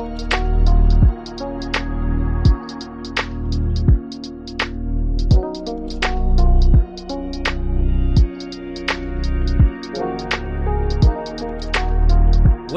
What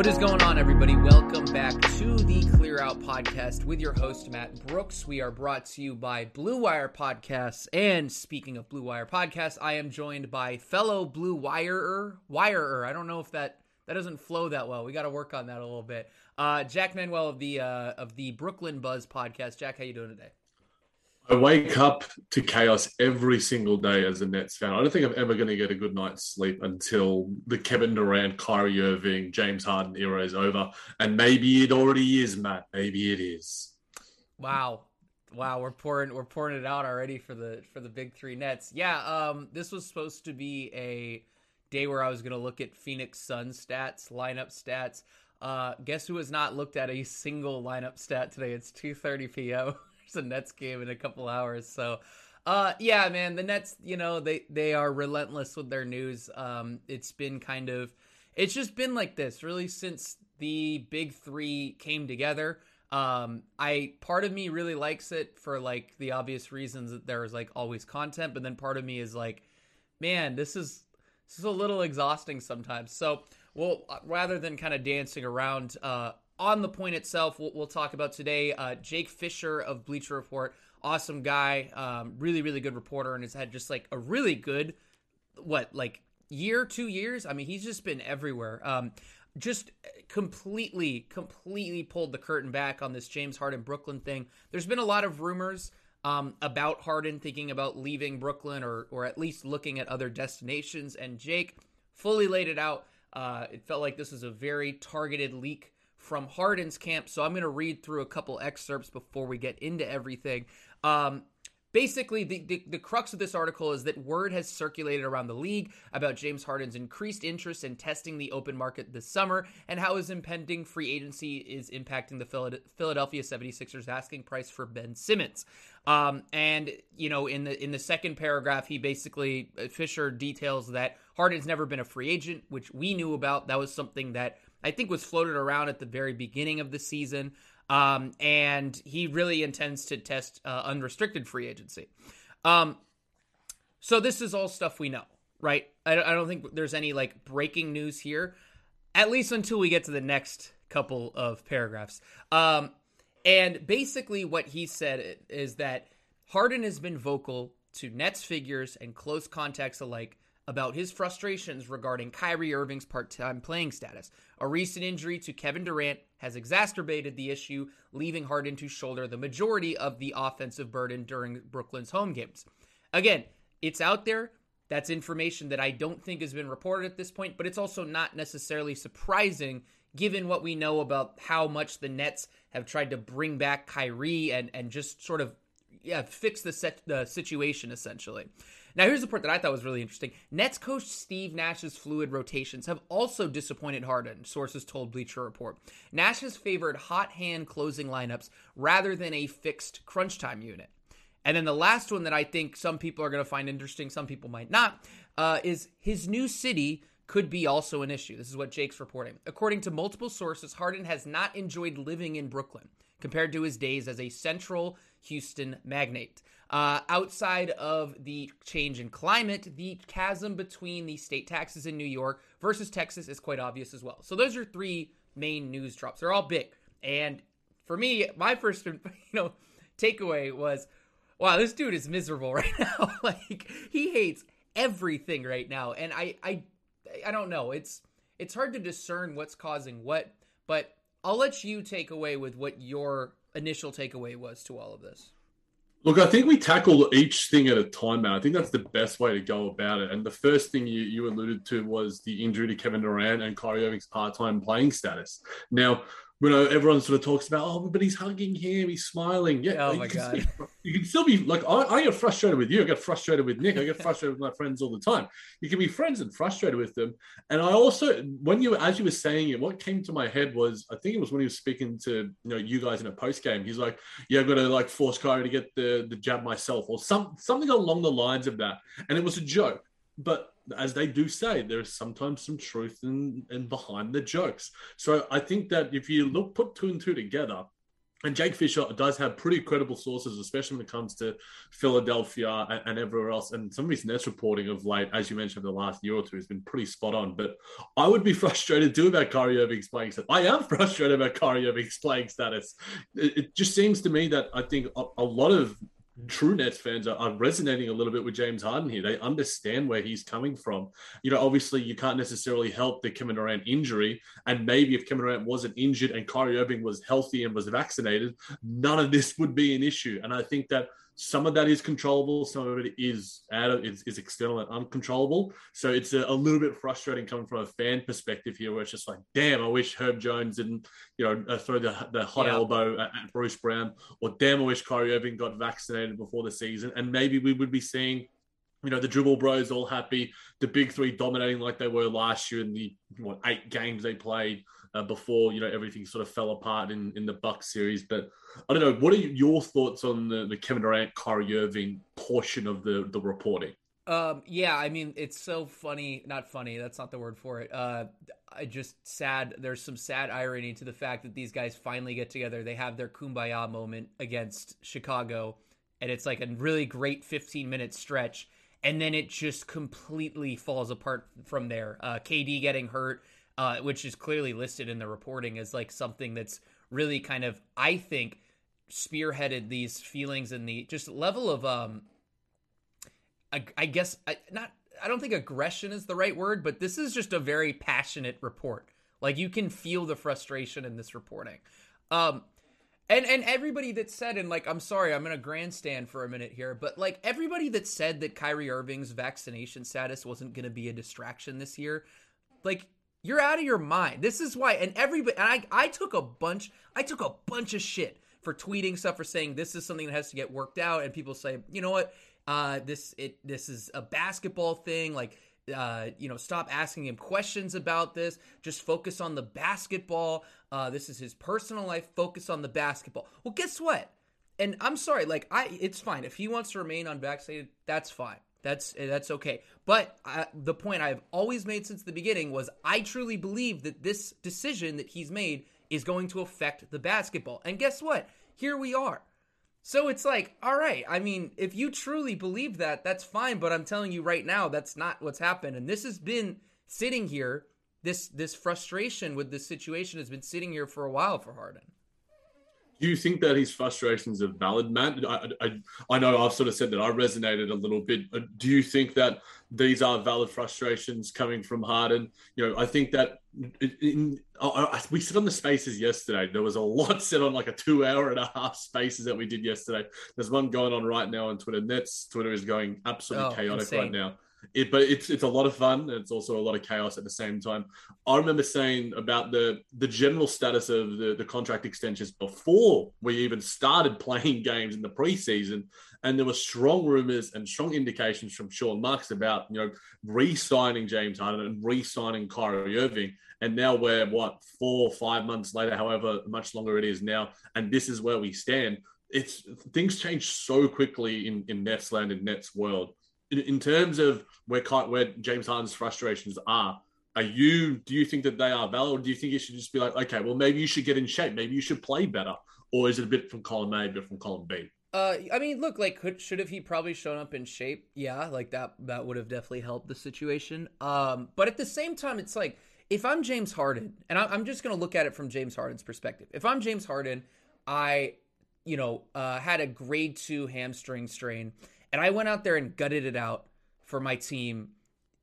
is going on, everybody? Welcome back to the Clear Out Podcast with your host, Matt Brooks. We are brought to you by Blue Wire Podcasts. And speaking of Blue Wire Podcasts, I am joined by fellow Blue Wireer, Wireer. I don't know if that that doesn't flow that well. We got to work on that a little bit. Uh, Jac Manuell of the uh, of the Brooklyn Buzz Podcast. Jac, how you doing today? I wake up to chaos every single day as a Nets fan. I don't think I'm ever going to get a good night's sleep until the Kevin Durant, Kyrie Irving, James Harden era is over. And maybe it already is, Matt. Maybe it is. Wow. Wow, we're pouring we're pouring it out already for the for the big three Nets. Yeah, um, this was supposed to be a day where I was going to look at Phoenix Suns stats, lineup stats. Uh, guess who has not looked at a single lineup stat today? It's 2:30 p.m. there's a Nets game in a couple hours. So, uh, yeah, man, the Nets, you know, they they are relentless with their news. Um, it's been kind of, it's just been like this really since the big three came together. Um, I part of me really likes it for like the obvious reasons that there's like always content, but then part of me is like, man, this is this is a little exhausting sometimes. So, well, rather than kind of dancing around, uh, on the point itself, we'll, we'll talk about today. Uh, Jake Fischer of Bleacher Report, awesome guy, um, really really good reporter, and has had just like a really good what like year, two years. I mean, he's just been everywhere. Um, just completely, completely pulled the curtain back on this James Harden Brooklyn thing. There's been a lot of rumors um, about Harden thinking about leaving Brooklyn or or at least looking at other destinations, and Jake fully laid it out. Uh, it felt like this was a very targeted leak from Harden's camp. So I'm going to read through a couple excerpts before we get into everything. Um, basically, the, the, the, crux of this article is that word has circulated around the league about James Harden's increased interest in testing the open market this summer and how his impending free agency is impacting the Philadelphia 76ers asking price for Ben Simmons. Um, and you know, in the in the second paragraph, he basically Fischer details that Harden's never been a free agent, which we knew about. That was something that I think was floated around at the very beginning of the season. Um, and he really intends to test uh, unrestricted free agency. Um, so this is all stuff we know, right? I, I don't think there's any like breaking news here, at least until we get to the next couple of paragraphs. Um, and basically, what he said is that Harden has been vocal to Nets figures and close contacts alike about his frustrations regarding Kyrie Irving's part time playing status. A recent injury to Kevin Durant has exacerbated the issue, leaving Harden to shoulder the majority of the offensive burden during Brooklyn's home games. Again, it's out there. That's information that I don't think has been reported at this point, but it's also not necessarily surprising given what we know about how much the Nets have tried to bring back Kyrie and, and just sort of yeah, fix the set the situation essentially. Now, here's the part that I thought was really interesting. Nets coach Steve Nash's fluid rotations have also disappointed Harden, sources told Bleacher Report. Nash has favored hot hand closing lineups rather than a fixed crunch time unit. And then the last one that I think some people are going to find interesting, some people might not, uh, is his new city could be also an issue. This is what Jake's reporting. According to multiple sources, Harden has not enjoyed living in Brooklyn compared to his days as a central Houston magnate. Uh, outside of the change in climate, the chasm between the state taxes in New York versus Texas is quite obvious as well. So those are three main news drops. They're all big. And for me, my first you know takeaway was, wow, this dude is miserable right now. like he hates everything right now, and I I I don't know. It's it's hard to discern what's causing what, but I'll let you take away with what your initial takeaway was to all of this. Look, I think we tackled each thing at a time, man. I think that's the best way to go about it. And the first thing you, you alluded to was the injury to Kevin Durant and Kyrie Irving's part-time playing status. Now, you uh, know, everyone sort of talks about, oh, but he's hugging him, he's smiling. Yeah. Oh my god. you can still be like, I, I, get frustrated with you. I get frustrated with Nick. I get frustrated with my friends all the time. You can be friends and frustrated with them. And I also, when you, as you were saying it, what came to my head was, I think it was when he was speaking to you know you guys in a post game. He's like, yeah, I've got to like force Kyrie to get the the jab myself, or some something along the lines of that. And it was a joke. But as they do say, there is sometimes some truth in, in behind the jokes. So I think that if you look put two and two together, and Jake Fischer does have pretty credible sources, especially when it comes to Philadelphia and, and, everywhere else. And some of his Nets reporting of late, as you mentioned, the last year or two has been pretty spot on. But I would be frustrated too about Kyrie Irving's playing status. I am frustrated about Kyrie Irving's playing status. It, it just seems to me that I think a, a lot of true Nets fans are, are, resonating a little bit with James Harden here. They understand where he's coming from. You know, obviously you can't necessarily help the Kevin Durant injury. And maybe if Kevin Durant wasn't injured and Kyrie Irving was healthy and was vaccinated, none of this would be an issue. And I think that some of that is controllable, some of it is out of is, is external and uncontrollable. So it's a, a, little bit frustrating coming from a fan perspective here, where it's just like, damn, I wish Herb Jones didn't, you know, uh, throw the the hot yeah. elbow at, at, Bruce Brown, or damn, I wish Kyrie Irving got vaccinated before the season, and maybe we would be seeing. You know the dribble bros all happy, the big three dominating like they were last year in the what eight games they played uh, before you know everything sort of fell apart in in the Buck series. But I don't know. What are your thoughts on the, the Kevin Durant, Kyrie Irving portion of the the reporting? Um, yeah, I mean, it's so funny. Not funny. That's not the word for it. Uh, I just sad. There's some sad irony to the fact that these guys finally get together. They have their kumbaya moment against Chicago, and it's like a really great 15 minute stretch, and then it just completely falls apart from there. Uh, KD getting hurt, uh, which is clearly listed in the reporting as like something that's really kind of, I think, spearheaded these feelings and the just level of um I, I guess I, not I don't think aggression is the right word, but this is just a very passionate report. Like you can feel the frustration in this reporting. Um and and everybody that said and like I'm sorry, I'm in a grandstand for a minute here, but like everybody that said that Kyrie Irving's vaccination status wasn't to be a distraction this year, like you're out of your mind. This is why and everybody and I I took a bunch I took a bunch of shit for tweeting stuff for saying this is something that has to get worked out and people say, "You know what? Uh, this it this is a basketball thing like uh, you know, stop asking him questions about this. Just focus on the basketball. Uh, this is his personal life. Focus on the basketball. Well, guess what? And I'm sorry, like I, it's fine if he wants to remain unvaccinated. That's fine. That's that's okay. But I, the point I've always made since the beginning was I truly believe that this decision that he's made is going to affect the basketball. And guess what? Here we are. So it's like, all right, I mean, if you truly believe that, that's fine, but I'm telling you right now that's not what's happened. And this has been sitting here this this frustration with this situation has been sitting here for a while for Harden. Do you think that his frustrations are valid, Matt? I, I, I know I've sort of said that I resonated a little bit. Do you think that these are valid frustrations coming from Harden? You know, I think that in, we sit on the spaces yesterday. There was a lot said on like a two hour and a half spaces that we did yesterday. There's one going on right now on Twitter. Nets Twitter is going absolutely oh, chaotic insane. right now. It, but it's it's a lot of fun it's also a lot of chaos at the same time. I remember saying about the the general status of the, the contract extensions before we even started playing games in the preseason, and there were strong rumors and strong indications from Sean Marks about you know re-signing James Harden and re-signing Kyrie Irving. And now we're what four or five months later, however much longer it is now, and this is where we stand. It's things change so quickly in in Nets land and Nets world in terms of where where James Harden's frustrations are, are you do you think that they are valid, or do you think you should just be like, okay, well maybe you should get in shape, maybe you should play better, or is it a bit from column A, a bit from column B? Uh, I mean, look, like, could, should have he probably shown up in shape? Yeah, like that that would have definitely helped the situation. Um, but at the same time, it's like if I'm James Harden, and I, I'm just gonna look at it from James Harden's perspective. If I'm James Harden, I, you know, uh, had a grade two hamstring strain and I went out there and gutted it out for my team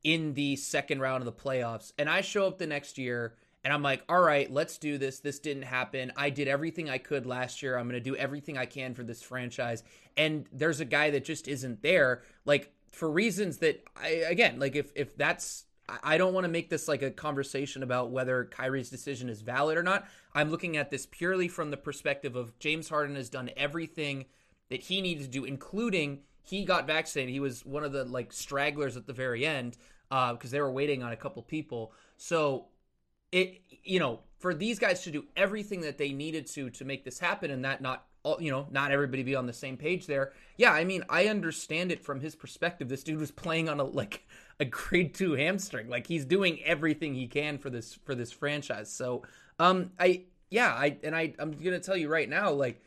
in the second round of the playoffs. And I show up the next year and I'm like, all right, let's do this. This didn't happen. I did everything I could last year. I'm going to do everything I can for this franchise. And there's a guy that just isn't there. Like, for reasons that I, again, like if if that's I don't want to make this like a conversation about whether Kyrie's decision is valid or not. I'm looking at this purely from the perspective of James Harden has done everything that he needed to do, including he got vaccinated. He was one of the like stragglers at the very end uh, because uh, they were waiting on a couple people. So it you know for these guys to do everything that they needed to to make this happen and that not all you know not everybody be on the same page there yeah i mean i understand it from his perspective this dude was playing on a like a grade two hamstring. Like he's doing everything he can for this for this franchise. So um I yeah, I and I I'm gonna tell you right now, like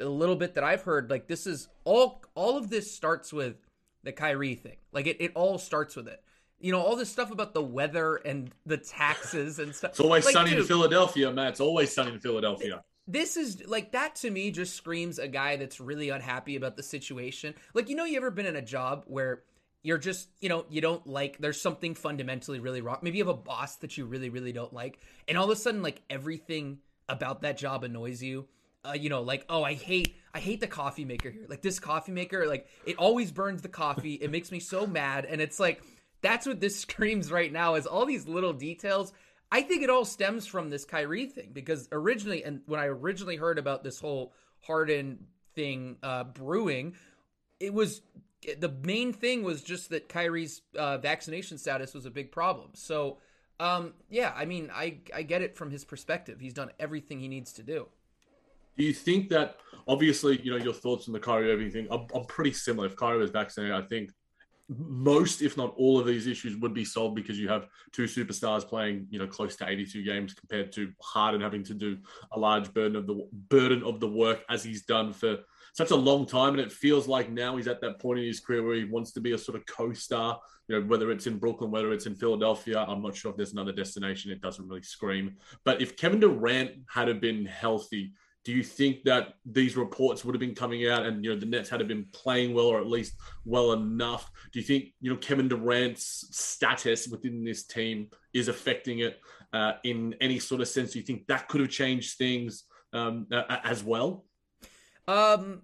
a little bit that I've heard, like this is all all of this starts with the Kyrie thing. Like it, it all starts with it. You know, all this stuff about the weather and the taxes and stuff. It's always Like, sunny in Philadelphia, Matt. It's always sunny in Philadelphia. this is like that to me just screams a guy that's really unhappy about the situation. Like, you know, you ever been in a job where you're just, you know, you don't like, there's something fundamentally really wrong. Maybe you have a boss that you really, really don't like. And all of a sudden, like, everything about that job annoys you. Uh, you know, like, oh, I hate, I hate the coffee maker here. Like, this coffee maker, like, it always burns the coffee. It makes me so mad. And it's like, that's what this screams right now is all these little details. I think it all stems from this Kyrie thing because originally, and when I originally heard about this whole Harden thing uh, brewing, it was the main thing was just that Kyrie's uh, vaccination status was a big problem. So, um, yeah, I mean, I I get it from his perspective. He's done everything he needs to do. Do you think that obviously, you know, your thoughts on the Kyrie Irving thing are, pretty similar? If Kyrie was vaccinated, I think most, if not all, of these issues would be solved because you have two superstars playing, you know, close to 82 games compared to Harden having to do a large burden of the burden of the work as he's done for such a long time. And it feels like now he's at that point in his career where he wants to be a sort of co-star. You know, whether it's in Brooklyn, whether it's in Philadelphia, I'm not sure if there's another destination. It doesn't really scream. But if Kevin Durant had been healthy, do you think that these reports would have been coming out and you know the Nets had been playing well or at least well enough? Do you think you know Kevin Durant's status within this team is affecting it uh, in any sort of sense? Do you think that could have changed things um, uh, as well? Um,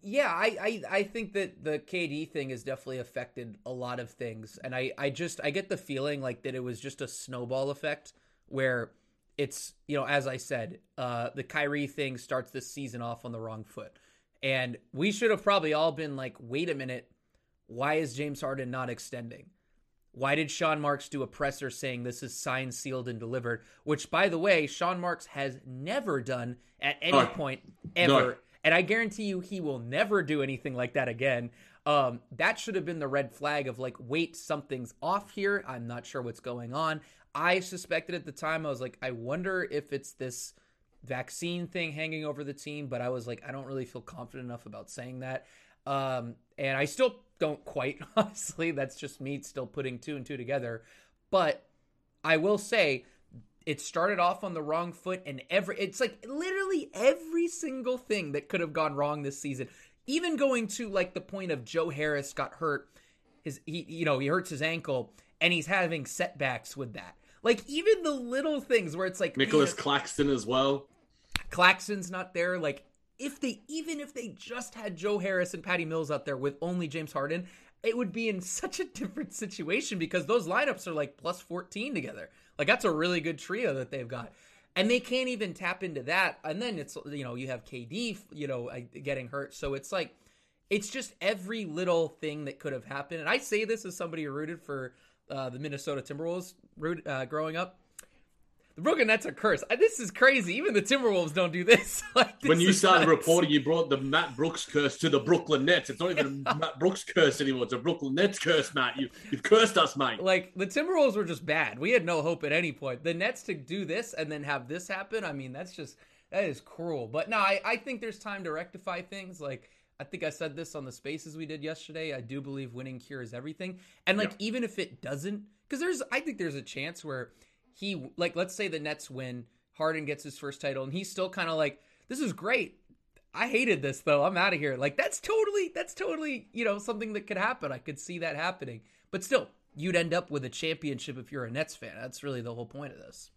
yeah, I, I I think that the KD thing has definitely affected a lot of things, and I I just I get the feeling like that it was just a snowball effect where it's you know as I said, uh, the Kyrie thing starts this season off on the wrong foot, and we should have probably all been like, wait a minute, why is James Harden not extending? Why did Sean Marks do a presser saying this is signed, sealed, and delivered? Which, by the way, Sean Marks has never done at any No. point ever. No. And I guarantee you he will never do anything like that again. Um, that should have been the red flag of like, wait, something's off here. I'm not sure what's going on. I suspected at the time, I was like, I wonder if it's this vaccine thing hanging over the team, but I was like, I don't really feel confident enough about saying that. Um, and I still don't quite, honestly. That's just me still putting two and two together. But I will say, it started off on the wrong foot, and every it's like literally every single thing that could have gone wrong this season, even going to like the point of Joe Harris got hurt, his he you know he hurts his ankle, and he's having setbacks with that. Like even the little things where it's like Nicolas man, Claxton as well. Claxton's not there. Like if they even if they just had Joe Harris and Patty Mills out there with only James Harden, it would be in such a different situation because those lineups are like plus 14 together. Like that's a really good trio that they've got. And they can't even tap into that. And then it's you know, you have KD, you know, getting hurt. So it's like it's just every little thing that could have happened. And I say this as somebody who rooted for uh, the Minnesota Timberwolves root, uh, growing up. The Brooklyn Nets are cursed. This is crazy. Even the Timberwolves don't do this. like, this When you started nuts. reporting, you brought the Matt Brooks curse to the Brooklyn Nets. It's not even a Matt Brooks curse anymore. It's a Brooklyn Nets curse, Matt. You, you've cursed us, mate. like the Timberwolves were just bad. We had no hope at any point. The Nets to do this and then have this happen. I mean, that's just that is cruel. But no, I, I think there's time to rectify things. Like I think I said this on the spaces we did yesterday. I do believe winning cures everything. And like Yeah. even if it doesn't, because there's I think there's a chance where he like let's say the Nets win, Harden gets his first title, and he's still kind of like this is great. I hated this though. I'm out of here. Like that's totally that's totally, you know, something that could happen. I could see that happening. But still, you'd end up with a championship if you're a Nets fan. That's really the whole point of this.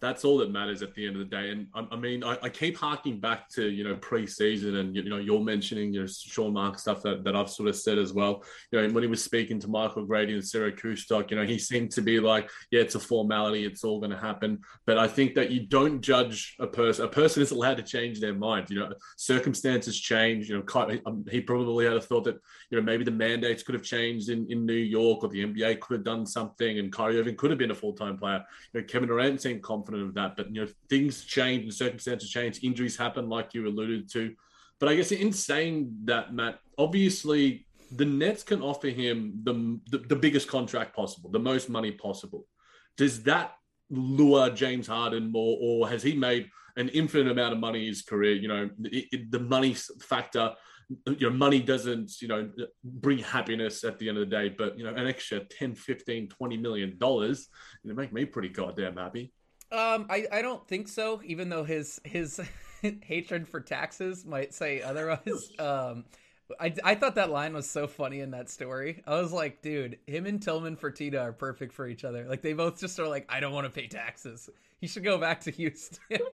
That's all that matters at the end of the day. And I, I mean, I, I keep harking back to you know preseason, and you know you're mentioning you know Sean Mark stuff that, that I've sort of said as well. You know when he was speaking to Michael Grady and Sarah Kustok, you know he seemed to be like, yeah, it's a formality, it's all going to happen. But I think that you don't judge a person. A person is allowed to change their mind. You know, circumstances change. You know, um, he probably had a thought that you know maybe the mandates could have changed in, in New York, or the NBA could have done something, and Kyrie Irving could have been a full time player. You know, Kevin Durant seemed confident of that, but you know things change and circumstances change. Injuries happen, like you alluded to. But I guess in saying that, Matt, obviously the Nets can offer him the, the, the biggest contract possible, the most money possible. Does that lure James Harden more, or has he made an infinite amount of money in his career? You know, it, it, the money factor. You know, money doesn't, you know, bring happiness at the end of the day, but, you know, an extra 10, 15, 20 million dollars, it make me pretty goddamn happy. Um, I, I don't think so, even though his, his hatred for taxes might say otherwise. Um, I, I thought that line was so funny in that story. I was like, dude, him and Tillman Fertitta are perfect for each other. Like they both just are like, I don't want to pay taxes. He should go back to Houston.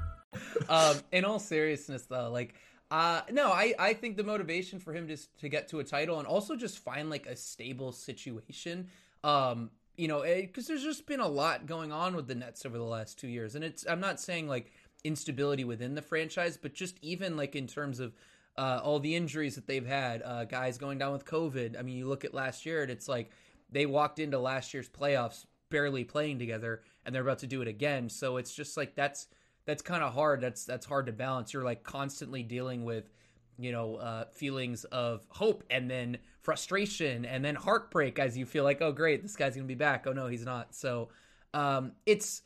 Um, in all seriousness, though, like, uh, no, I, I think the motivation for him just to get to a title and also just find like a stable situation, um, you know, because there's just been a lot going on with the Nets over the last two years, and it's I'm not saying like instability within the franchise, but just even like in terms of uh, all the injuries that they've had, uh, guys going down with COVID. I mean, you look at last year, and it's like they walked into last year's playoffs barely playing together, and they're about to do it again. So it's just like that's that's kind of hard. That's that's hard to balance. You're like constantly dealing with, you know, uh, feelings of hope and then frustration and then heartbreak as you feel like, oh great, this guy's gonna be back. Oh no, he's not. So um, it's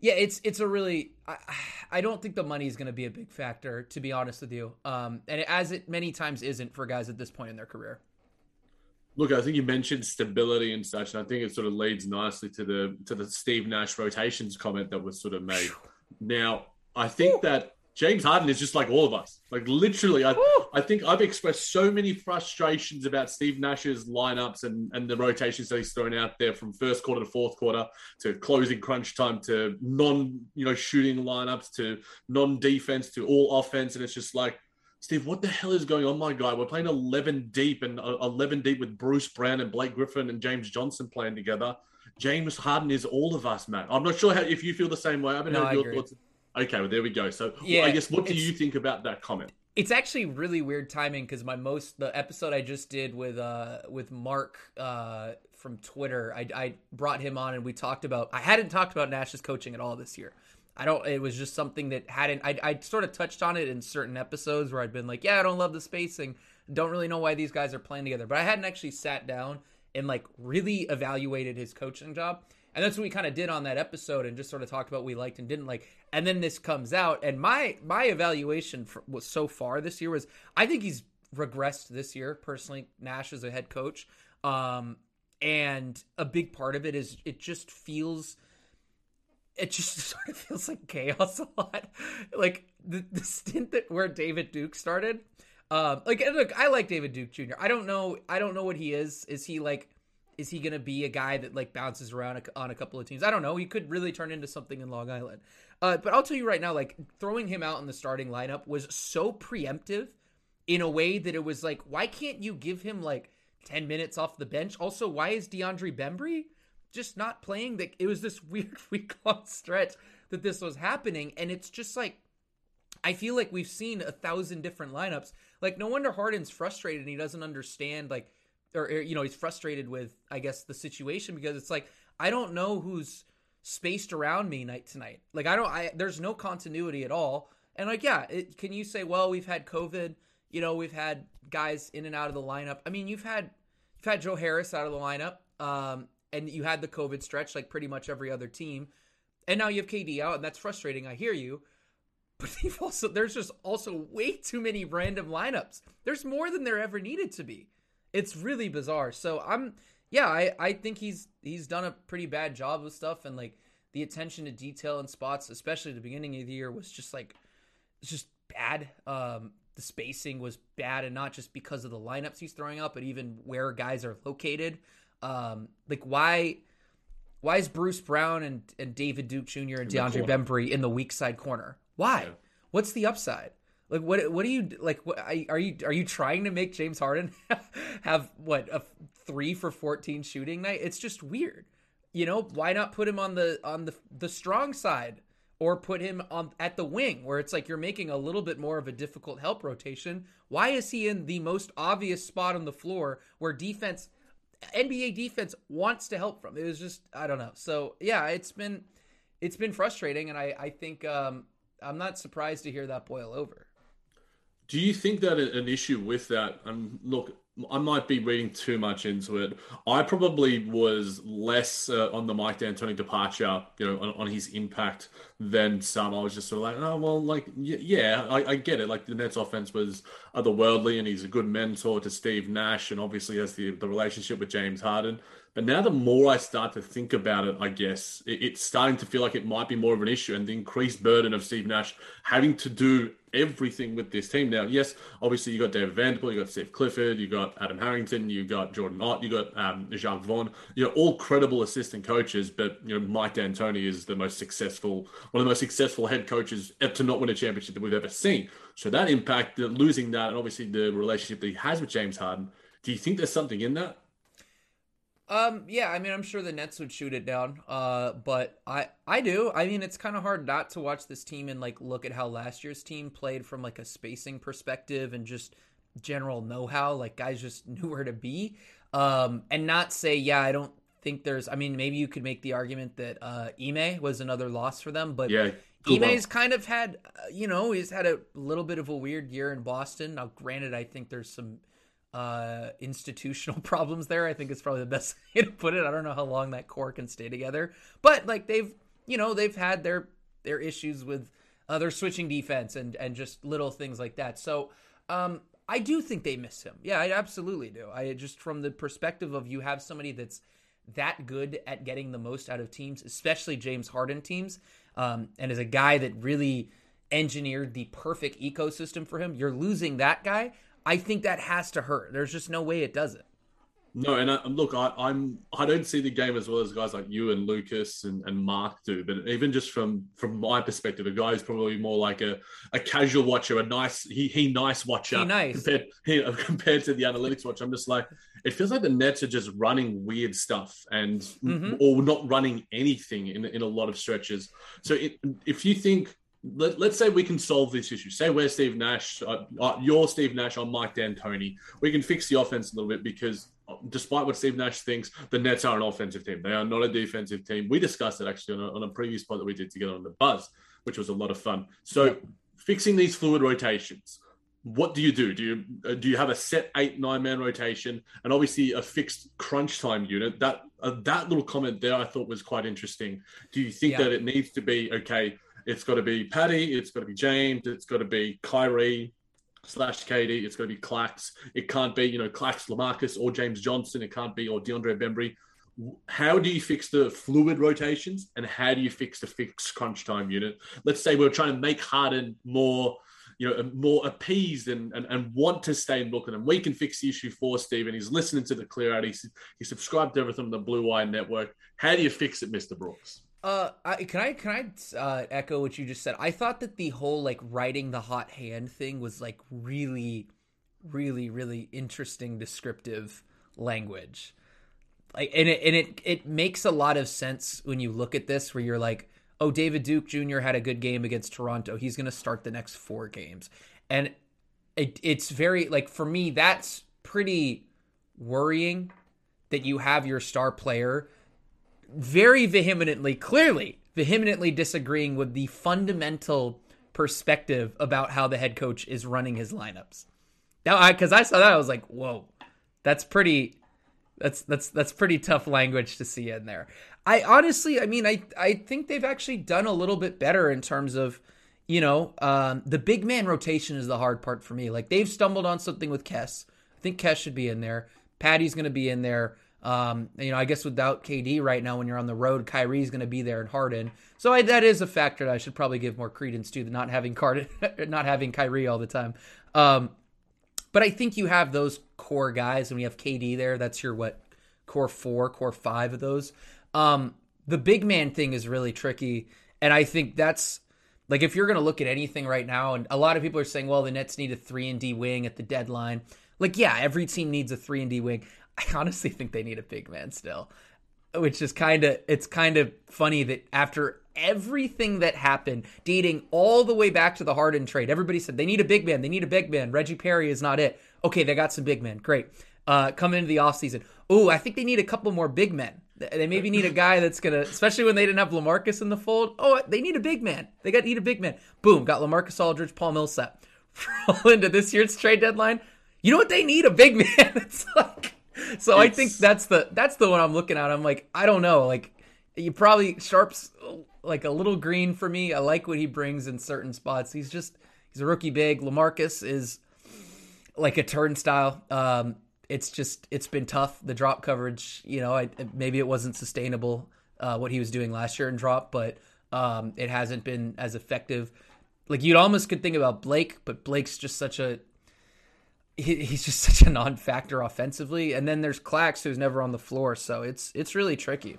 yeah, it's it's a really I, I don't think the money is going to be a big factor to be honest with you. Um, and as it many times isn't for guys at this point in their career. Look, I think you mentioned stability and such, and I think it sort of leads nicely to the to the Steve Nash rotations comment that was sort of made. Now, I think that James Harden is just like all of us. Like literally, I, I think I've expressed so many frustrations about Steve Nash's lineups and, and the rotations that he's thrown out there from first quarter to fourth quarter to closing crunch time to non, you know, shooting lineups to non-defense to all offense. And it's just like, Steve, what the hell is going on, my guy? We're playing 11 deep and uh, 11 deep with Bruce Brown and Blake Griffin and James Johnson playing together. James Harden is all of us, Matt. I'm not sure how, if you feel the same way. I haven't No, heard your thoughts. Okay, well, there we go. So, well, Yeah, I guess, what do you think about that comment? It's actually really weird timing because my most the episode I just did with uh with Mark uh from Twitter, I I brought him on and we talked about I hadn't talked about Nash's coaching at all this year. I don't. It was just something that hadn't. I I sort of touched on it in certain episodes where I'd been like, yeah, I don't love the spacing. Don't really know why these guys are playing together. But I hadn't actually sat down and like really evaluated his coaching job. And that's what we kind of did on that episode and just sort of talked about what we liked and didn't like. And then this comes out and my my evaluation for, was so far this year was I think he's regressed this year personally Nash as a head coach. Um and a big part of it is it just feels it just sort of feels like chaos a lot. Like the, the stint that where David Duke started. Um, like look, I like David Duke Jr. I don't know. I don't know what he is. Is he like? Is he gonna be a guy that like bounces around a, on a couple of teams? I don't know. He could really turn into something in Long Island. Uh, but I'll tell you right now, like throwing him out in the starting lineup was so preemptive in a way that it was like, why can't you give him like ten minutes off the bench? Also, why is DeAndre Bembry just not playing? That it was this weird week long stretch that this was happening, and it's just like I feel like we've seen a thousand different lineups. Like no wonder Harden's frustrated and he doesn't understand like or, or, you know he's frustrated with I guess the situation because it's like I don't know who's spaced around me night to night. Like I don't I there's no continuity at all. And like yeah, it, can you say well we've had COVID, you know, we've had guys in and out of the lineup. I mean, you've had you've had Joe Harris out of the lineup um and you had the COVID stretch like pretty much every other team. And now you have KD out and that's frustrating. I hear you but they've also there's just also way too many random lineups. There's more than there ever needed to be. It's really bizarre. So I'm yeah, I I think he's he's done a pretty bad job with stuff and like the attention to detail in spots, especially at the beginning of the year, was just like just bad. Um, the spacing was bad, and not just because of the lineups he's throwing up, but even where guys are located. Um, like why why is Bruce Brown and, and David Duke Jr. and DeAndre. Bembry in the weak side corner? Why? Yeah. What's the upside? Like what? What do you like? What are you are you trying to make James Harden have what a three for fourteen shooting night? It's just weird. You know, why not put him on the on the the strong side or put him on at the wing where it's like you're making a little bit more of a difficult help rotation? Why is he in the most obvious spot on the floor where defense NBA defense wants to help from? It was just I don't know. So yeah, it's been it's been frustrating, and I I think um, I'm not surprised to hear that boil over. Do you think that an issue with that? And look, I might be reading too much into it. I probably was less uh, on the Mike D'Antoni departure, you know, on, on, his impact than some. I was just sort of like, oh well, like yeah, I, I get it. Like the Nets offense was otherworldly, and he's a good mentor to Steve Nash, and obviously has the the relationship with James Harden. But now, the more I start to think about it, I guess it, it's starting to feel like it might be more of an issue, and the increased burden of Steve Nash having to do everything with this team now. Yes, obviously you got David Vanterpool, you got Steve Clifford, you got Adam Harrington, you got Jordan Ott, you got um, Jacque Vaughn. You know, all credible assistant coaches, but you know Mike D'Antoni is the most successful, one of the most successful head coaches to not win a championship that we've ever seen. So that impact, losing that, and obviously the relationship that he has with James Harden. Do you think there's something in that? Um, yeah, I mean, I'm sure the Nets would shoot it down. Uh, but I, I do. I mean, it's kind of hard not to watch this team and like look at how last year's team played from like a spacing perspective and just general know-how. Like guys just knew where to be. Um, and not say, yeah, I don't think there's. I mean, maybe you could make the argument that uh, Ime was another loss for them, but yeah. Ime's kind of had, uh, you know, he's had a little bit of a weird year in Boston. Now, granted, I think there's some uh, institutional problems there. I think it's probably the best way to put it. I don't know how long that core can stay together, but like they've, you know, they've had their their issues with their switching defense and and just little things like that. So um, I do think they miss him. Yeah, I absolutely do. I just from the perspective of you have somebody that's that good at getting the most out of teams, especially James Harden teams, um, and as a guy that really engineered the perfect ecosystem for him. You're losing that guy. I think that has to hurt. There's just no way it doesn't. No, and I, look, I, I'm I don't see the game as well as guys like you and Lucas and, and Mark do. But even just from from my perspective, a guy who's probably more like a, a casual watcher, a nice he he nice watcher he nice. compared he, compared to the analytics watch. I'm just like it feels like the Nets are just running weird stuff and mm-hmm. or not running anything in in a lot of stretches. So it, if you think let, us say we can solve this issue. Say we're Steve Nash, uh, uh, you're Steve Nash, I'm Mike D'Antoni. We can fix the offense a little bit because uh, despite what Steve Nash thinks, the Nets are an offensive team. They are not a defensive team. We discussed it actually on a, on a previous pod that we did together on the Buzz, which was a lot of fun. So fixing these fluid rotations. What do you do? Do you uh, do you have a set eight nine man rotation and obviously a fixed crunch time unit? That uh, that little comment there I thought was quite interesting. Do you think that it needs to be okay? It's got to be Patty. It's got to be James. It's got to be Kyrie slash KD. It's got to be Clax. It can't be, you know, Clax, Lamarcus, or James Johnson. It can't be, or DeAndre Bembry. How do you fix the fluid rotations and how do you fix the fixed crunch time unit? Let's say we're trying to make Harden more, you know, more appeased and, and, and want to stay in Brooklyn. And we can fix the issue for Stephen. He's listening to the clear out. He's, he subscribed to everything on the Blue Wire Network. How do you fix it, Mr. Brooks? Uh, I, can I can I uh, echo what you just said? I thought that the whole like writing the hot hand thing was like really, really, really interesting descriptive language. Like, and it and it it makes a lot of sense when you look at this, where you're like, oh, David Duke Jr. had a good game against Toronto. He's going to start the next four games, and it it's very like for me that's pretty worrying that you have your star player very vehemently, clearly, vehemently disagreeing with the fundamental perspective about how the head coach is running his lineups. Now, I because I saw that, I was like, whoa, that's pretty. That's that's that's pretty tough language to see in there. I honestly, I mean, I I think they've actually done a little bit better in terms of, you know, um, the big man rotation is the hard part for me. Like they've stumbled on something with Kess. I think Kess should be in there. Patty's going to be in there. Um, you know, I guess without KD right now, when you're on the road, Kyrie's going to be there and Harden. So I, that is a factor that I should probably give more credence to, not having Card, not having Kyrie all the time. Um, but I think you have those core guys, and we have KD there. That's your what core four, core five of those. Um, the big man thing is really tricky, and I think that's Like if you're going to look at anything right now, and a lot of people are saying, well, the Nets need a three and D wing at the deadline. Like, yeah, every team needs a three and D wing. I honestly think they need a big man still, which is kind of it's kind of funny that after everything that happened, dating all the way back to the Harden trade, everybody said they need a big man. They need a big man. Reggie Perry is not it. Okay, they got some big men. Great. Uh, coming into the offseason. Oh, I think they need a couple more big men. They maybe need a guy that's gonna, especially when they didn't have Lamarcus in the fold. Oh, they need a big man. They got to need a big man. Boom, got Lamarcus Aldridge, Paul Millsap. Roll into this year's trade deadline. You know what they need? A big man. it's like, so it's... I think that's the that's the one I'm looking at. I'm like, I don't know. Like, you probably Sharpe's like a little green for me. I like what he brings in certain spots. He's just he's a rookie big. Lamarcus is like a turnstile. Um, it's just it's been tough. The drop coverage, you know, I, maybe it wasn't sustainable uh, what he was doing last year in drop, but um, it hasn't been as effective. Like you'd almost could think about Blake, but Blake's just such a he, he's just such a non-factor offensively. And then there's Clax, who's never on the floor, so it's it's really tricky.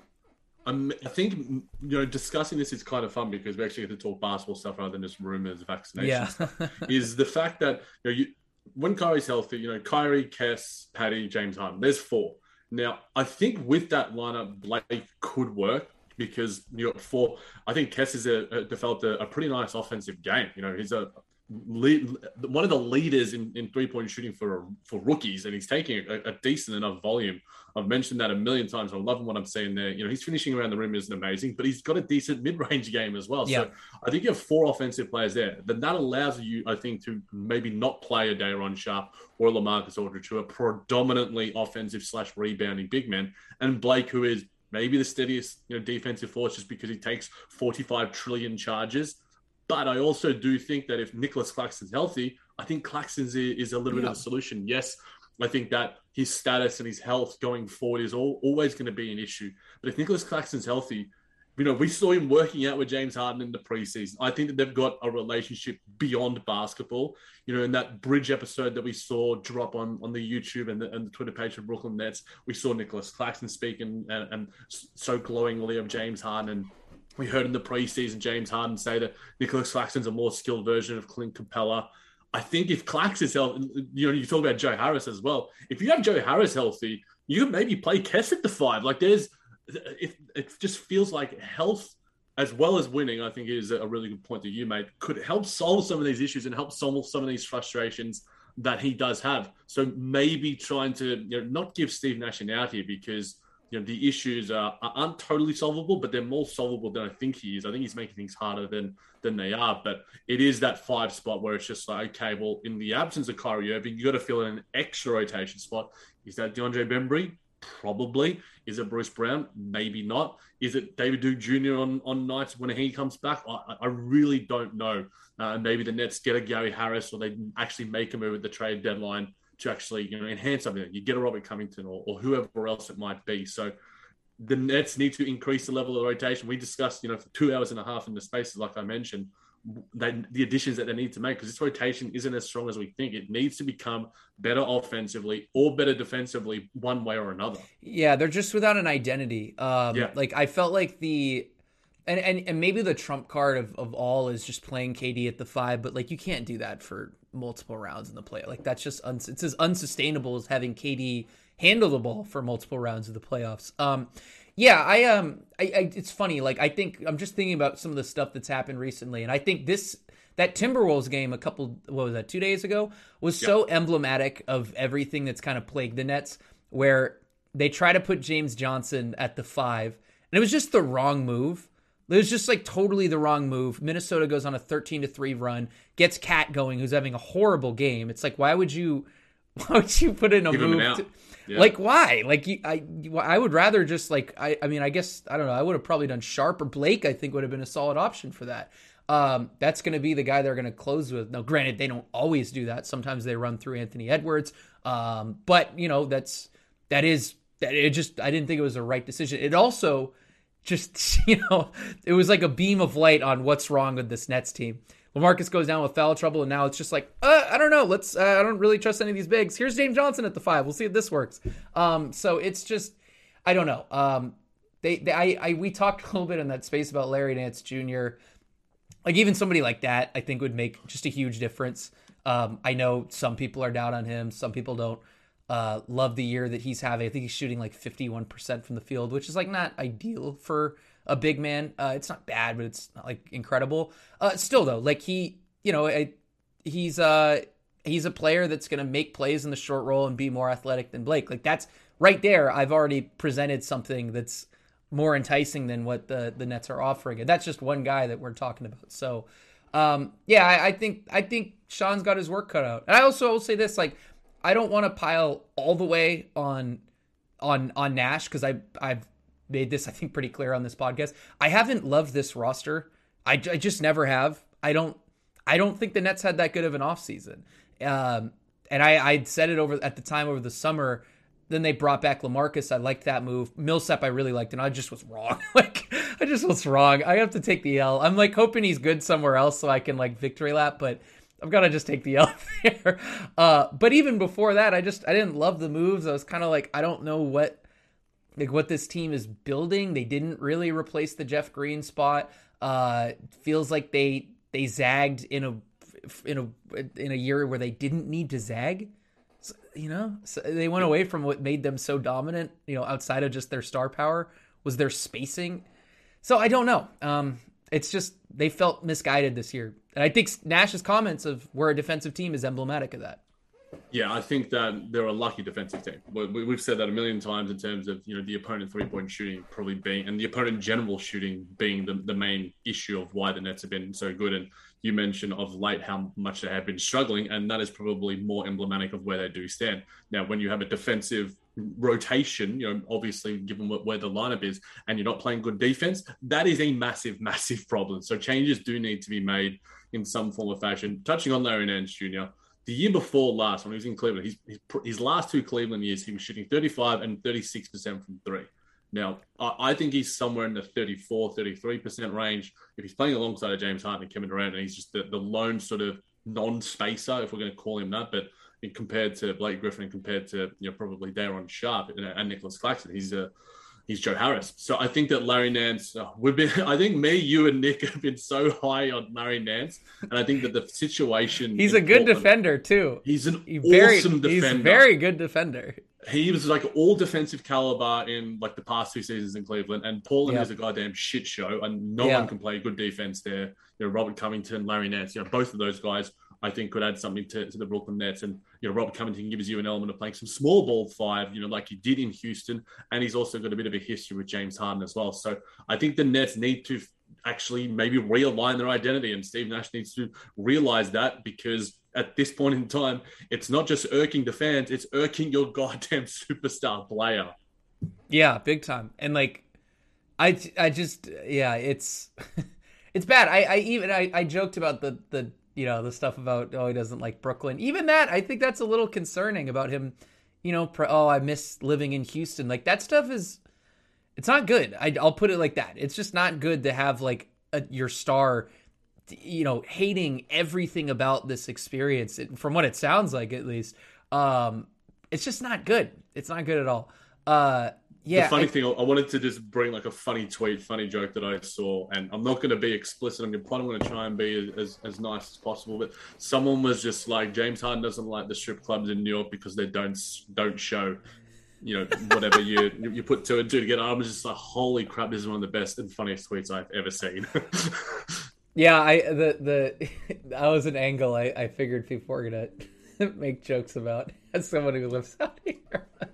Um, I think you know discussing this is kind of fun because we actually get to talk basketball stuff rather than just rumors, vaccinations. Yeah. is the fact that you know you when Kyrie's healthy, you know, Kyrie, Kess, Patty, James Harden, there's four. Now, I think with that lineup, Blake could work because you got four. I think Kess has developed a, a, pretty nice offensive game. You know, he's a lead, one of the leaders in, in three point shooting for for rookies, and he's taking a, a, decent enough volume. I've mentioned that a million times. I'm loving what I'm saying there. You know, he's finishing around the rim isn't amazing, but he's got a decent mid range game as well. Yeah. So I think you have four offensive players there. Then that allows you, I think, to maybe not play a Day'Ron Sharpe or Lamarcus Aldridge, who are predominantly offensive slash rebounding big men, and Blake, who is maybe the steadiest you know defensive force just because he takes 45 trillion charges but I also do think that if Nicolas Claxton's healthy, I think Claxton is a little yeah. bit of a solution. Yes, I think that his status and his health going forward is all, always going to be an issue. But if Nicolas Claxton's healthy, you know, we saw him working out with James Harden in the preseason. I think that they've got a relationship beyond basketball. You know, in that bridge episode that we saw drop on, on the YouTube and the, and the Twitter page of Brooklyn Nets, we saw Nicolas Claxton speaking and, and, and so glowingly of James Harden and we heard in the preseason James Harden say that Nicolas Claxton's a more skilled version of Clint Capela. I think if Clax is healthy, you know, you talk about Joe Harris as well. If you have Joe Harris healthy, you maybe play Kess at the five. Like there's, it, it just feels like health as well as winning, I think is a really good point that you made, could help solve some of these issues and help solve some of these frustrations that he does have. So maybe trying to, you know, not give Steve Nash an out here because you know the issues are, aren't totally solvable, but they're more solvable than I think he is. I think he's making things harder than than they are. But it is that five spot where it's just like, okay, well, in the absence of Kyrie Irving, you got to fill in an extra rotation spot. Is that DeAndre Bembry? Probably. Is it Bruce Brown? Maybe not. Is it David Duke Jr. on, on nights when he comes back? I, I really don't know. Uh, maybe the Nets get a Gary Harris or they actually make a move at the trade deadline to actually you know enhance something. You get a Robert Covington or, or whoever else it might be. So the Nets need to increase the level of rotation. We discussed, you know, for two hours and a half in the spaces, like I mentioned, they, the additions that they need to make because this rotation isn't as strong as we think. It needs to become better offensively or better defensively, one way or another. Yeah, they're just without an identity. Um, yeah. Like I felt like the and, and and maybe the trump card of, of all is just playing KD at the five, but like you can't do that for multiple rounds in the play. Like that's just un- it's as unsustainable as having KD handle the ball for multiple rounds of the playoffs. Um, yeah, I um, I, I it's funny. Like I think I'm just thinking about some of the stuff that's happened recently, and I think this that Timberwolves game a couple what was that two days ago was yep. so emblematic of everything that's kind of plagued the Nets, where they try to put James Johnson at the five, and it was just the wrong move. It was just like totally the wrong move. Minnesota goes on a 13 to 3 run, gets KAT going, who's having a horrible game. It's like, why would you why would you put in a Give move? To, yeah. Like why? Like you, I, I would rather just like I, I mean, I guess I don't know. I would have probably done Sharpe or Blake. I think would have been a solid option for that. Um, that's going to be the guy they're going to close with. Now, granted, they don't always do that. Sometimes they run through Anthony Edwards. Um, but you know, that's that is that. It just I didn't think it was the right decision. It also just you know it was like a beam of light on what's wrong with this Nets team. Lamarcus goes down with foul trouble, and now it's just like uh, I don't know. Let's uh, I don't really trust any of these bigs. Here's James Johnson at the five. We'll see if this works. Um, so it's just I don't know. Um, they, they I, I we talked a little bit in that space about Larry Nance Jr. like even somebody like that, I think would make just a huge difference. Um, I know some people are down on him, some people don't uh, love the year that he's having. I think he's shooting like 51% from the field, which is like not ideal for a big man. Uh, it's not bad, but it's not like incredible. Uh, still though, like he, you know, I, he's uh he's a player that's going to make plays in the short roll and be more athletic than Blake. Like that's right there. I've already presented something that's more enticing than what the the Nets are offering, and that's just one guy that we're talking about. So, um, yeah, I, I think I think Sean's got his work cut out. And I also will say this: like, I don't want to pile all the way on on on Nash because I I've made this I think pretty clear on this podcast. I haven't loved this roster. I, I just never have. I don't I don't think the Nets had that good of an offseason. Um, and I I said it over at the time over the summer then they brought back Lamarcus. I liked that move. Millsap, I really liked, and I just was wrong. like, I just was wrong. I have to take the L. I'm like hoping he's good somewhere else so I can like victory lap, but I've got to just take the L there. Uh, but even before that, I just I didn't love the moves. I was kind of like I don't know what like what this team is building. They didn't really replace the Jeff Green spot. Uh, feels like they they zagged in a in a in a year where they didn't need to zag you know so they went away from what made them so dominant you know outside of just their star power was their spacing so i don't know um it's just they felt misguided this year and i think nash's comments of we're a defensive team is emblematic of that yeah, I think that they're a lucky defensive team. We've said that a million times in terms of you know the opponent three point shooting probably being and the opponent general shooting being the, the main issue of why the Nets have been so good. And you mentioned of late how much they have been struggling, and that is probably more emblematic of where they do stand. Now, when you have a defensive rotation, you know, obviously given where the lineup is, and you're not playing good defense, that is a massive, massive problem. So changes do need to be made in some form or fashion. Touching on Larry Nance Jr the year before last, when he was in Cleveland, his, his, last two Cleveland years, he was shooting 35 and 36% from three. Now, I, think he's somewhere in the 34, 33% range. If he's playing alongside of James Harden and Kevin Durant, and he's just the, the lone sort of non spacer, if we're going to call him that, but compared to Blake Griffin and compared to, you know, probably Day'Ron Sharpe and, and Nicolas Claxton, he's a he's Joe Harris. So I think that Larry Nance, uh, we've been, I think me, you, and Nick have been so high on Larry Nance, and I think that the situation. He's a good Portland, defender too. He's an he very, awesome defender. He's very good defender. He was like all defensive caliber in like the past two seasons in Cleveland, and Portland yep. is a goddamn shit show, and no one can play good defense there. You know, Robert Covington, Larry Nance, you know, both of those guys I think could add something to, to the Brooklyn Nets. And you know, Robert Covington gives you an element of playing some small ball five, you know, like he did in Houston, and he's also got a bit of a history with James Harden as well. So I think the Nets need to actually maybe realign their identity, and Steve Nash needs to realize that because at this point in time, it's not just irking the fans; it's irking your goddamn superstar player. Yeah, big time. And like, I I just yeah, it's. it's bad. I, I even I, I joked about the the you know the stuff about oh he doesn't like Brooklyn. Even that I think that's a little concerning about him. You know, oh I miss living in Houston. Like that stuff is it's not good. I, will put it like that. It's just not good to have like a, your star, you know, hating everything about this experience. It, from what it sounds like, at least, um, it's just not good. It's not good at all. Uh, yeah. The funny I, thing, I wanted to just bring like a funny tweet, funny joke that I saw, and I'm not going to be explicit. On your point, I'm going to try and be as, as nice as possible. But someone was just like, James Harden doesn't like the strip clubs in New York because they don't don't show, you know, whatever you you put two and two together. I was just like, holy crap, this is one of the best and funniest tweets I've ever seen. yeah, I the the that was an angle I I figured people were gonna make jokes about as someone who lives out here.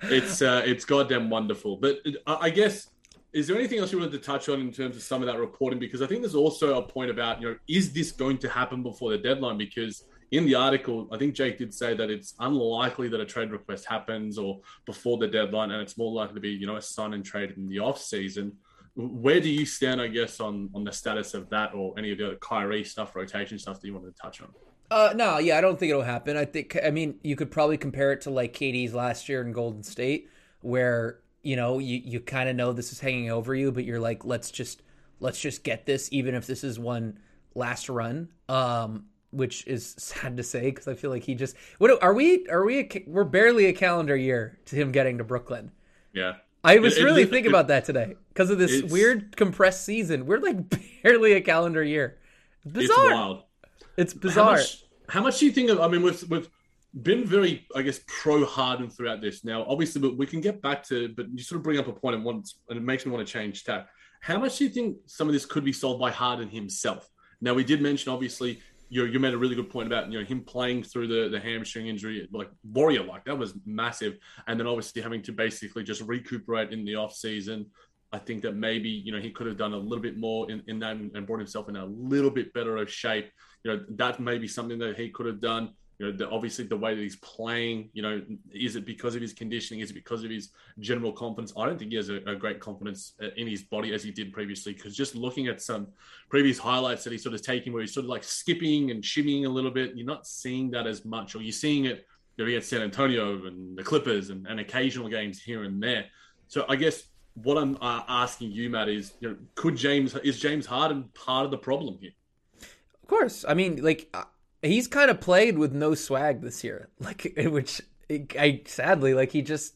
it's uh, it's goddamn wonderful. But uh, I guess is there anything else you wanted to touch on in terms of some of that reporting? Because I think there's also a point about you know is this going to happen before the deadline? Because in the article, I think Jake did say that it's unlikely that a trade request happens or before the deadline, and it's more likely to be you know a sign and trade in the off season. Where do you stand, I guess, on on the status of that or any of the other Kyrie stuff, rotation stuff that you wanted to touch on? Uh, no, yeah, I don't think it'll happen. I think, I mean, you could probably compare it to like KD's last year in Golden State, where you know you you kind of know this is hanging over you, but you're like, let's just let's just get this, even if this is one last run. Um, which is sad to say because I feel like he just what are we are we a, we're barely a calendar year to him getting to Brooklyn. Yeah. I was it, really it, thinking it, about that today because of this weird compressed season. We're like barely a calendar year Bizarre. It's wild. It's How bizarre. much, how much do you think of? I mean, we've we've been very, I guess, pro Harden throughout this. Now, obviously, but we can get back to. But you sort of bring up a point and once, and it makes me want to change tack. How much do you think some of this could be solved by Harden himself? Now, we did mention obviously. You, you made a really good point about you know him playing through the, the hamstring injury like warrior like that was massive and then obviously having to basically just recuperate in the off season I think that maybe you know he could have done a little bit more in, in that and brought himself in a little bit better of shape. You know that may be something that he could have done. You know, the, obviously the way that he's playing. You know, is it because of his conditioning? Is it because of his general confidence? I don't think he has a, a great confidence uh, in his body as he did previously. Because just looking at some previous highlights that he's sort of taking, where he's sort of like skipping and shimmying a little bit, you're not seeing that as much, or you're seeing it. You know, against San Antonio and the Clippers and, and occasional games here and there. So I guess what I'm uh, asking you, Matt, is you know, could James is James Harden part of the problem here? Course. I mean, like uh, he's kind of played with no swag this year. Like which I sadly like he just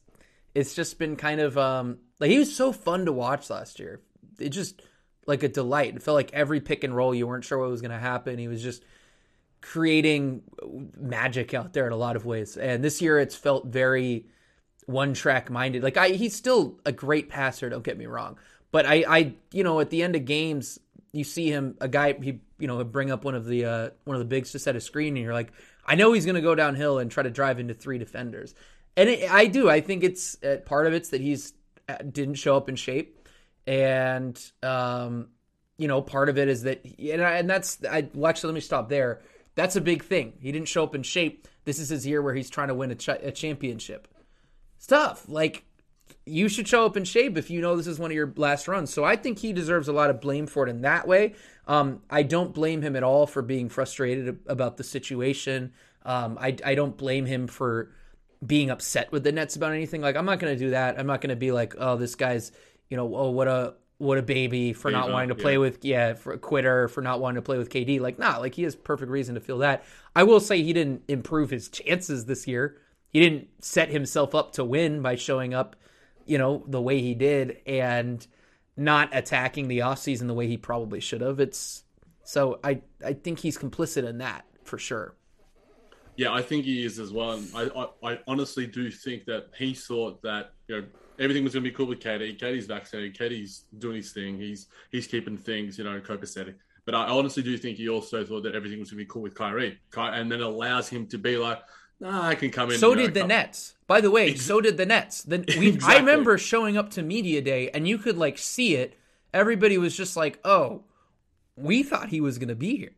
it's just been kind of um like he was so fun to watch last year. It just like a delight. It felt like every pick and roll you weren't sure what was going to happen. He was just creating magic out there in a lot of ways. And this year it's felt very one track minded. Like I he's still a great passer, don't get me wrong. But I I you know, at the end of games you see him a guy he you know bring up one of the uh one of the bigs to set a screen and you're like I know he's going to go downhill and try to drive into three defenders. And it, I do. I think it's uh, part of it's that he's uh, didn't show up in shape and um you know, part of it is that and I, and that's I well, actually let me stop there. That's a big thing. He didn't show up in shape. This is his year where he's trying to win a, ch- a championship. Stuff like you should show up in shape if you know this is one of your last runs. So I think he deserves a lot of blame for it in that way. Um, I don't blame him at all for being frustrated about the situation. Um, I, I don't blame him for being upset with the Nets about anything. Like I'm not going to do that. I'm not going to be like, oh, this guy's, you know, oh, what a what a baby for not wanting to yeah. play with, yeah, for a quitter for not wanting to play with KD. Like, nah, like he has perfect reason to feel that. I will say he didn't improve his chances this year. He didn't set himself up to win by showing up, you know, the way he did and not attacking the offseason the way he probably should have. It's so I I think he's complicit in that for sure. Yeah, I think he is as well. And I, I, I honestly do think that he thought that you know everything was going to be cool with KD. KD's vaccinated. KD's doing his thing. He's he's keeping things you know copacetic. But I honestly do think he also thought that everything was going to be cool with Kyrie, Ky- and then allows him to be like, "Nah, I can come in." So you know, did the come- Nets. By the way, so did the Nets. Then we, I remember showing up to media day, and you could like see it. Everybody was just like, "Oh, we thought he was going to be here."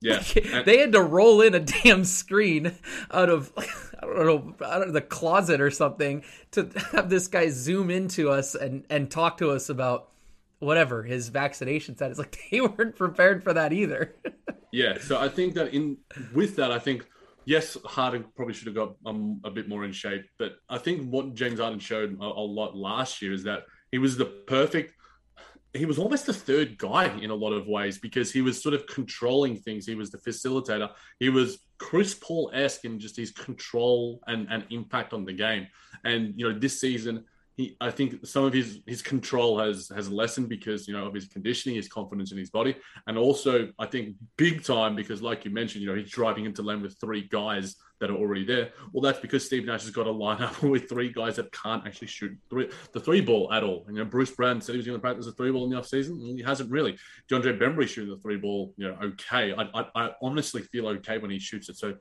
Yeah, And- they had to roll in a damn screen out of I don't know out of the closet or something to have this guy zoom into us and and talk to us about whatever his vaccination status. Like they weren't prepared for that either. Yeah, so I think that in with that, I think yes, Harden probably should have got um, a bit more in shape, but I think what James Harden showed a, a lot last year is that he was the perfect. He was almost the third guy in a lot of ways because he was sort of controlling things. He was the facilitator. He was Chris Paul esque in just his control and, and impact on the game. And you know, this season, he I think some of his his control has has lessened because you know of his conditioning, his confidence in his body, and also I think big time because like you mentioned, you know he's driving into lane with three guys that are already there. Well, that's because Steve Nash has got a lineup with three guys that can't actually shoot three, the three ball at all. And, you know, Bruce Brown said he was going to practice a three ball in the offseason, and he hasn't really. DeAndre Bembry shooting the three ball, you know, okay. I, I, I honestly feel okay when he shoots it. So,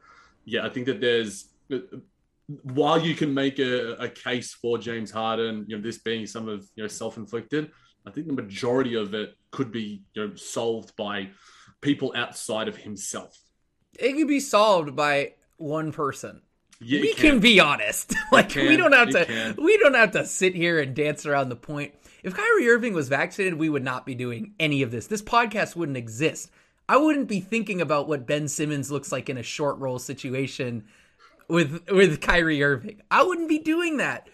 yeah, I think that there's while you can make a, a case for James Harden, you know, this being some of you know self-inflicted, I think the majority of it could be you know solved by people outside of himself. it could be solved by one person. Yeah, we it can. be honest. like can, we don't have it to can. we don't have to sit here and dance around the point. If Kyrie Irving was vaccinated, we would not be doing any of this. This podcast wouldn't exist. I wouldn't be thinking about what Ben Simmons looks like in a short roll situation with with Kyrie Irving. I wouldn't be doing that.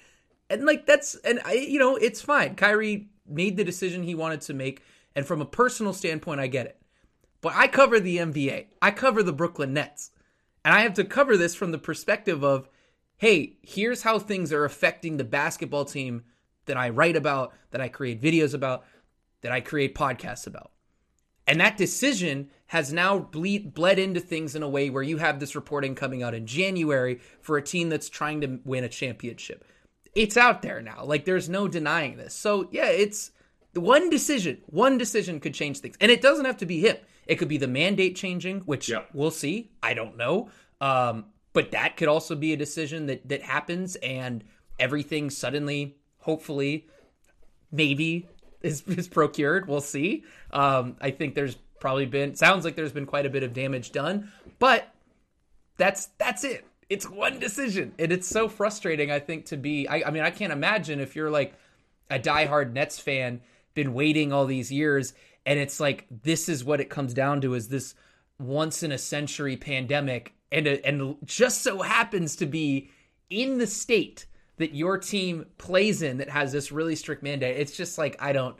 And like that's and I you know, it's fine. Kyrie made the decision he wanted to make and from a personal standpoint I get it. But I cover the NBA. I cover the Brooklyn Nets. And I have to cover this from the perspective of, hey, here's how things are affecting the basketball team that I write about, that I create videos about, that I create podcasts about. And that decision has now bleed, bled into things in a way where you have this reporting coming out in January for a team that's trying to win a championship. It's out there now. Like there's no denying this. So yeah, it's one decision. One decision could change things, and it doesn't have to be him. It could be the mandate changing, which Yeah. we'll see. I don't know. Um, but that could also be a decision that that happens, and everything suddenly, hopefully, maybe is, is procured. We'll see. Um, I think there's probably been sounds like there's been quite a bit of damage done, but that's that's it. It's one decision, and it's so frustrating. I think to be. I, I mean, I can't imagine if you're like a diehard Nets fan, been waiting all these years, and it's like this is what it comes down to: is this once in a century pandemic, and it, and just so happens to be in the state that your team plays in that has this really strict mandate. It's just like I don't.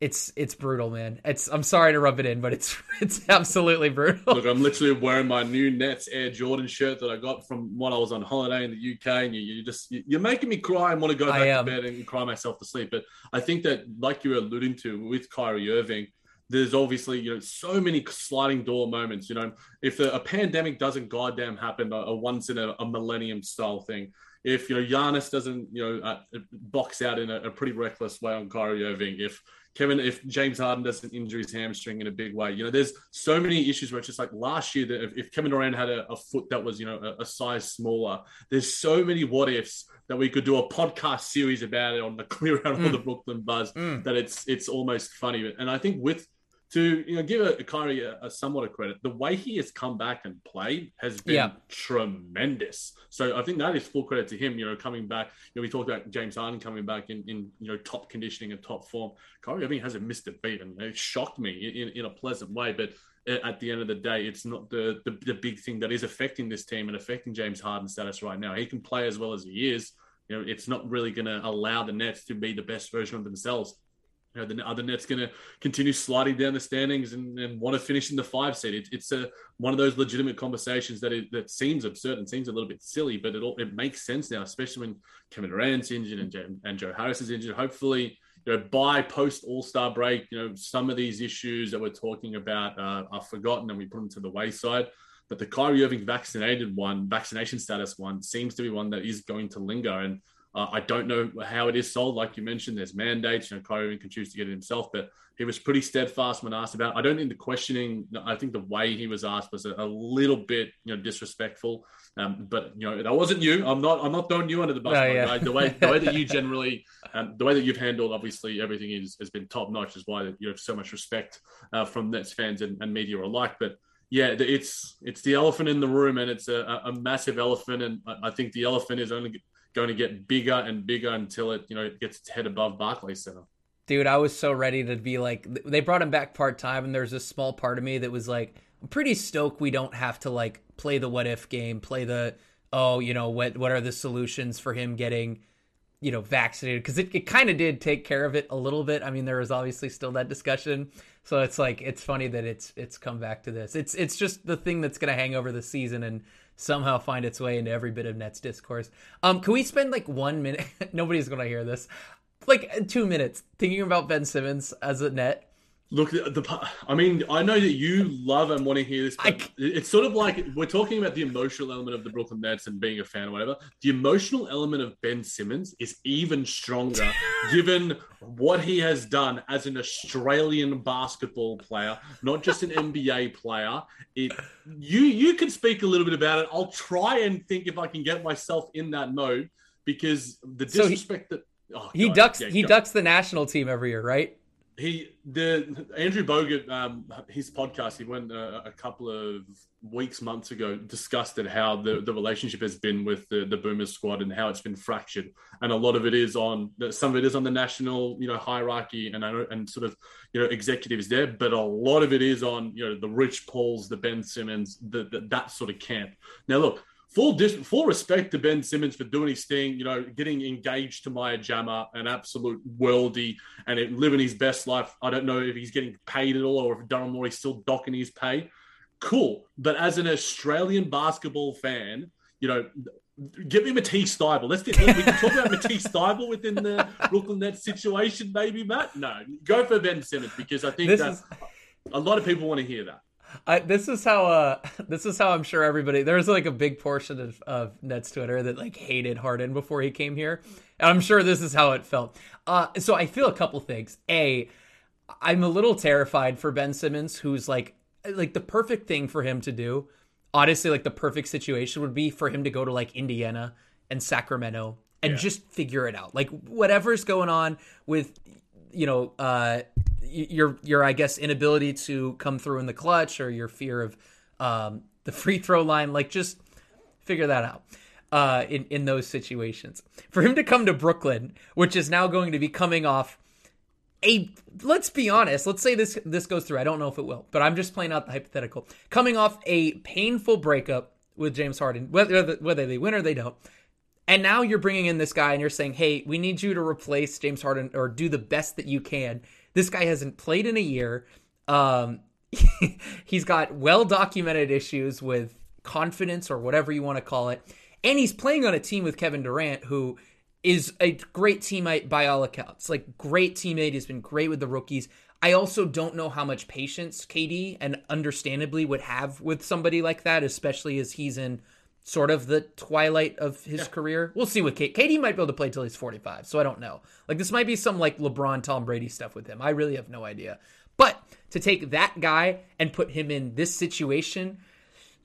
It's it's brutal, man. It's I'm sorry to rub it in, but it's it's absolutely brutal. Look, I'm literally wearing my new Nets Air Jordan shirt that I got from when I was on holiday in the UK, and you, you just you're making me cry and want to go back to bed and cry myself to sleep. But I think that, like you were alluding to with Kyrie Irving, there's obviously you know so many sliding door moments. You know, if the, a pandemic doesn't goddamn happen, a, a once in a, a millennium style thing. If you know Giannis doesn't you know uh, box out in a, a pretty reckless way on Kyrie Irving, if Kevin, if James Harden doesn't injure his hamstring in a big way, you know, there's so many issues where it's just like last year that if, if Kevin Durant had a, a foot that was, you know, a, a size smaller, there's so many what ifs that we could do a podcast series about it on the Clear Out Mm. of the Brooklyn Buzz Mm. that it's it's almost funny. And I think with to you know give a, Kyrie a, a somewhat of credit, the way he has come back and played has been Yeah. tremendous. So I think that is full credit to him. You know, coming back. You know, we talked about James Harden coming back in, in you know top conditioning and top form. Kyrie Irving hasn't missed a beat, and it shocked me in, in a pleasant way. But at the end of the day, it's not the, the the big thing that is affecting this team and affecting James Harden's status right now. He can play as well as he is. You know, it's not really going to allow the Nets to be the best version of themselves. Know, the other Nets going to continue sliding down the standings and, and want to finish in the five seed. It, it's a one of those legitimate conversations that it, that seems absurd and seems a little bit silly, but it all, it makes sense now, especially when Kevin Durant's injured and, and Joe Harris is injured. Hopefully, you know, by post All Star break, you know, some of these issues that we're talking about uh, are forgotten and we put them to the wayside. But the Kyrie Irving vaccinated one, vaccination status one, seems to be one that is going to linger. And uh, I don't know how it is sold. Like you mentioned, there's mandates. You know, Kyrie can choose to get it himself, but he was pretty steadfast when asked about. it. I don't think the questioning. I think the way he was asked was a, a little bit, you know, disrespectful. Um, but you know, that wasn't you. I'm not. I'm not throwing you under the bus. No, yeah. guy. The way the way that you generally, um, the way that you've handled, obviously, everything is has been top notch. Is why you have so much respect uh, from Nets fans and, and media alike. But yeah, it's it's the elephant in the room, and it's a, a massive elephant. And I I think the elephant is only going to get bigger and bigger until it you know it gets its head above Barclays Center. Dude, I was so ready to be like, they brought him back part time, and there's this small part of me that was like, I'm pretty stoked we don't have to like play the what if game, play the, oh, you know, what what are the solutions for him getting, you know, vaccinated? Because it, it kind of did take care of it a little bit. I mean, there was obviously still that discussion, so it's like it's funny that it's it's come back to this. It's it's just the thing that's gonna hang over the season and somehow find its way into every bit of Nets discourse. Um, can we spend like one minute? Nobody's gonna hear this like two minutes thinking about Ben Simmons as a net. Look, the, the I mean, I know that you love and want to hear this, but I it's sort of like we're talking about the emotional element of the Brooklyn Nets and being a fan or whatever. The emotional element of Ben Simmons is even stronger given what he has done as an Australian basketball player, not just an NBA player. It you you can speak a little bit about it. I'll try and think if I can get myself in that mode because the So he- disrespect that oh, He God, ducks. yeah, he go. ducks the national team every year, right? He the Andrew Bogut um his podcast he went uh, a couple of weeks months ago discussed it how the the relationship has been with the the Boomers squad and how it's been fractured. And a lot of it is on some of it is on the national you know hierarchy and and sort of you know executives there but a lot of it is on you know the Rich Pauls the Ben Simmons the, the that sort of camp. Now look full dis- full respect to Ben Simmons for doing his thing, you know, getting engaged to Maya Jama, an absolute worldie, and it, living his best life. I don't know if he's getting paid at all or if Daryl Morey's still docking his pay. Cool. But as an Australian basketball fan, you know, give me Matisse Thybulle. Let's get, we can talk about Matisse Thybulle within the Brooklyn Nets situation, maybe, Matt. No, go for Ben Simmons because I think that is a lot of people want to hear that. I, this is how uh this is how I'm sure everybody there's like a big portion of, of Nets Twitter that like hated Harden before he came here. And I'm sure this is how it felt. Uh so I feel a couple things. A I'm a little terrified for Ben Simmons, who's like like the perfect thing for him to do. Honestly, like the perfect situation would be for him to go to like Indiana and Sacramento and Yeah. just figure it out. Like whatever's going on with you know uh your your I guess inability to come through in the clutch or your fear of um the free throw line like just figure that out uh in in those situations. For him to come to Brooklyn, which is now going to be coming off a let's be honest let's say this this goes through i don't know if it will but i'm just playing out the hypothetical coming off a painful breakup with james harden whether whether they win or they don't and now you're bringing in this guy and you're saying hey we need you to replace james harden or do the best that you can this guy hasn't played in a year um he's got well documented issues with confidence or whatever you want to call it and he's playing on a team with kevin durant who is a great teammate by all accounts. Like great teammate, He's been great with the rookies. I also don't know how much patience KD and understandably would have with somebody like that, especially as he's in sort of the twilight of his career. We'll see with K- KD might be able to play till he's 45, so I don't know. Like this might be some like LeBron Tom Brady stuff with him. I really have no idea. But to take that guy and put him in this situation,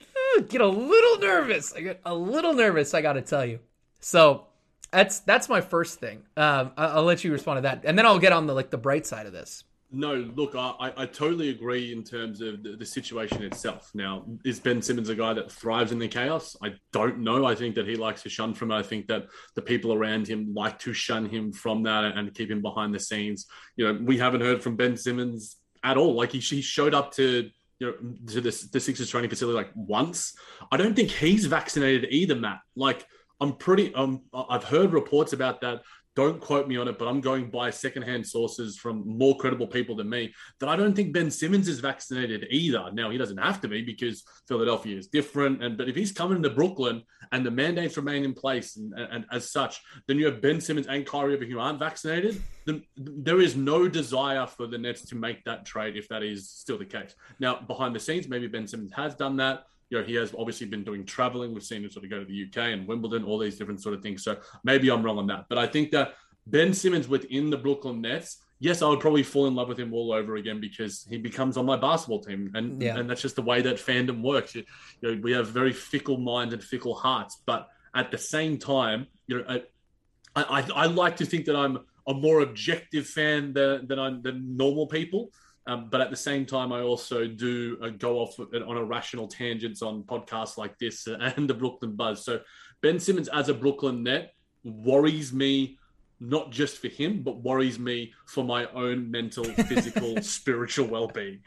eh, get a little nervous. I get a little nervous, I got to tell you. So, that's that's my first thing. Um, I'll let you respond to that, and then I'll get on the like the bright side of this. No, look, I, I- totally agree in terms of the, the situation itself. Now, is Ben Simmons a guy that thrives in the chaos? I don't know. I think that he likes to shun from it. I think that the people around him like to shun him from that and keep him behind the scenes. You know, we haven't heard from Ben Simmons at all. Like he, he showed up to you know to this the Sixers training facility like once. I don't think he's vaccinated either, Matt. Like I'm pretty um I've heard reports about that. Don't quote me on it, but I'm going by secondhand sources from more credible people than me that I don't think Ben Simmons is vaccinated either. Now he doesn't have to be because Philadelphia is different, and but if he's coming to Brooklyn and the mandates remain in place and, and, and as such, then you have Ben Simmons and Kyrie Irving who aren't vaccinated. Then there is no desire for the Nets to make that trade if that is still the case. Now behind the scenes, maybe Ben Simmons has done that you know, he has obviously been doing traveling. We've seen him sort of go to the UK and Wimbledon, all these different sort of things. So maybe I'm wrong on that. But I think that Ben Simmons within the Brooklyn Nets, yes, I would probably fall in love with him all over again because he becomes on my basketball team. And Yeah. and that's just the way that fandom works. You, you know, we have very fickle minds and fickle hearts. But at the same time, you know, I, I, I like to think that I'm a more objective fan than, than I'm than normal people. Um, but at the same time, I also do uh, go off on irrational tangents on podcasts like this and the Brooklyn Buzz. So Ben Simmons as a Brooklyn Net worries me not just for him, but worries me for my own mental, physical, spiritual well-being.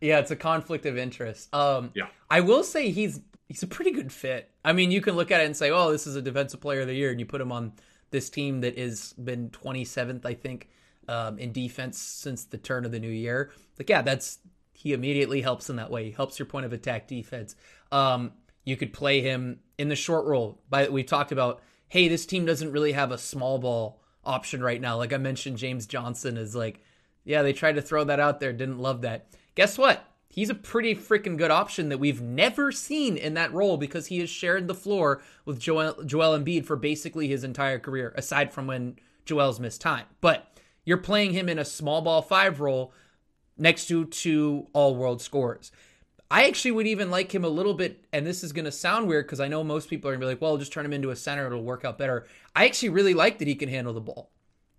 Yeah, it's a conflict of interest. Um, Yeah. I will say he's he's a pretty good fit. I mean, you can look at it and say, "Oh, this is a defensive player of the year," and you put him on this team that has been 27th, I think, um, in defense since the turn of the new year. Like, yeah, that's he immediately helps in that way. He helps your point of attack defense. Um, you could play him in the short roll. By we talked about, hey, this team doesn't really have a small ball option right now. Like I mentioned, James Johnson is like, yeah, they tried to throw that out there, didn't love that. Guess what? He's a pretty freaking good option that we've never seen in that role because he has shared the floor with Joel, Joel Embiid for basically his entire career, aside from when Joel's missed time. But you're playing him in a small ball five role next to two all world scorers. I actually would even like him a little bit, and this is going to sound weird because I know most people are going to be like, well, just turn him into a center, it'll work out better. I actually really like that he can handle the ball.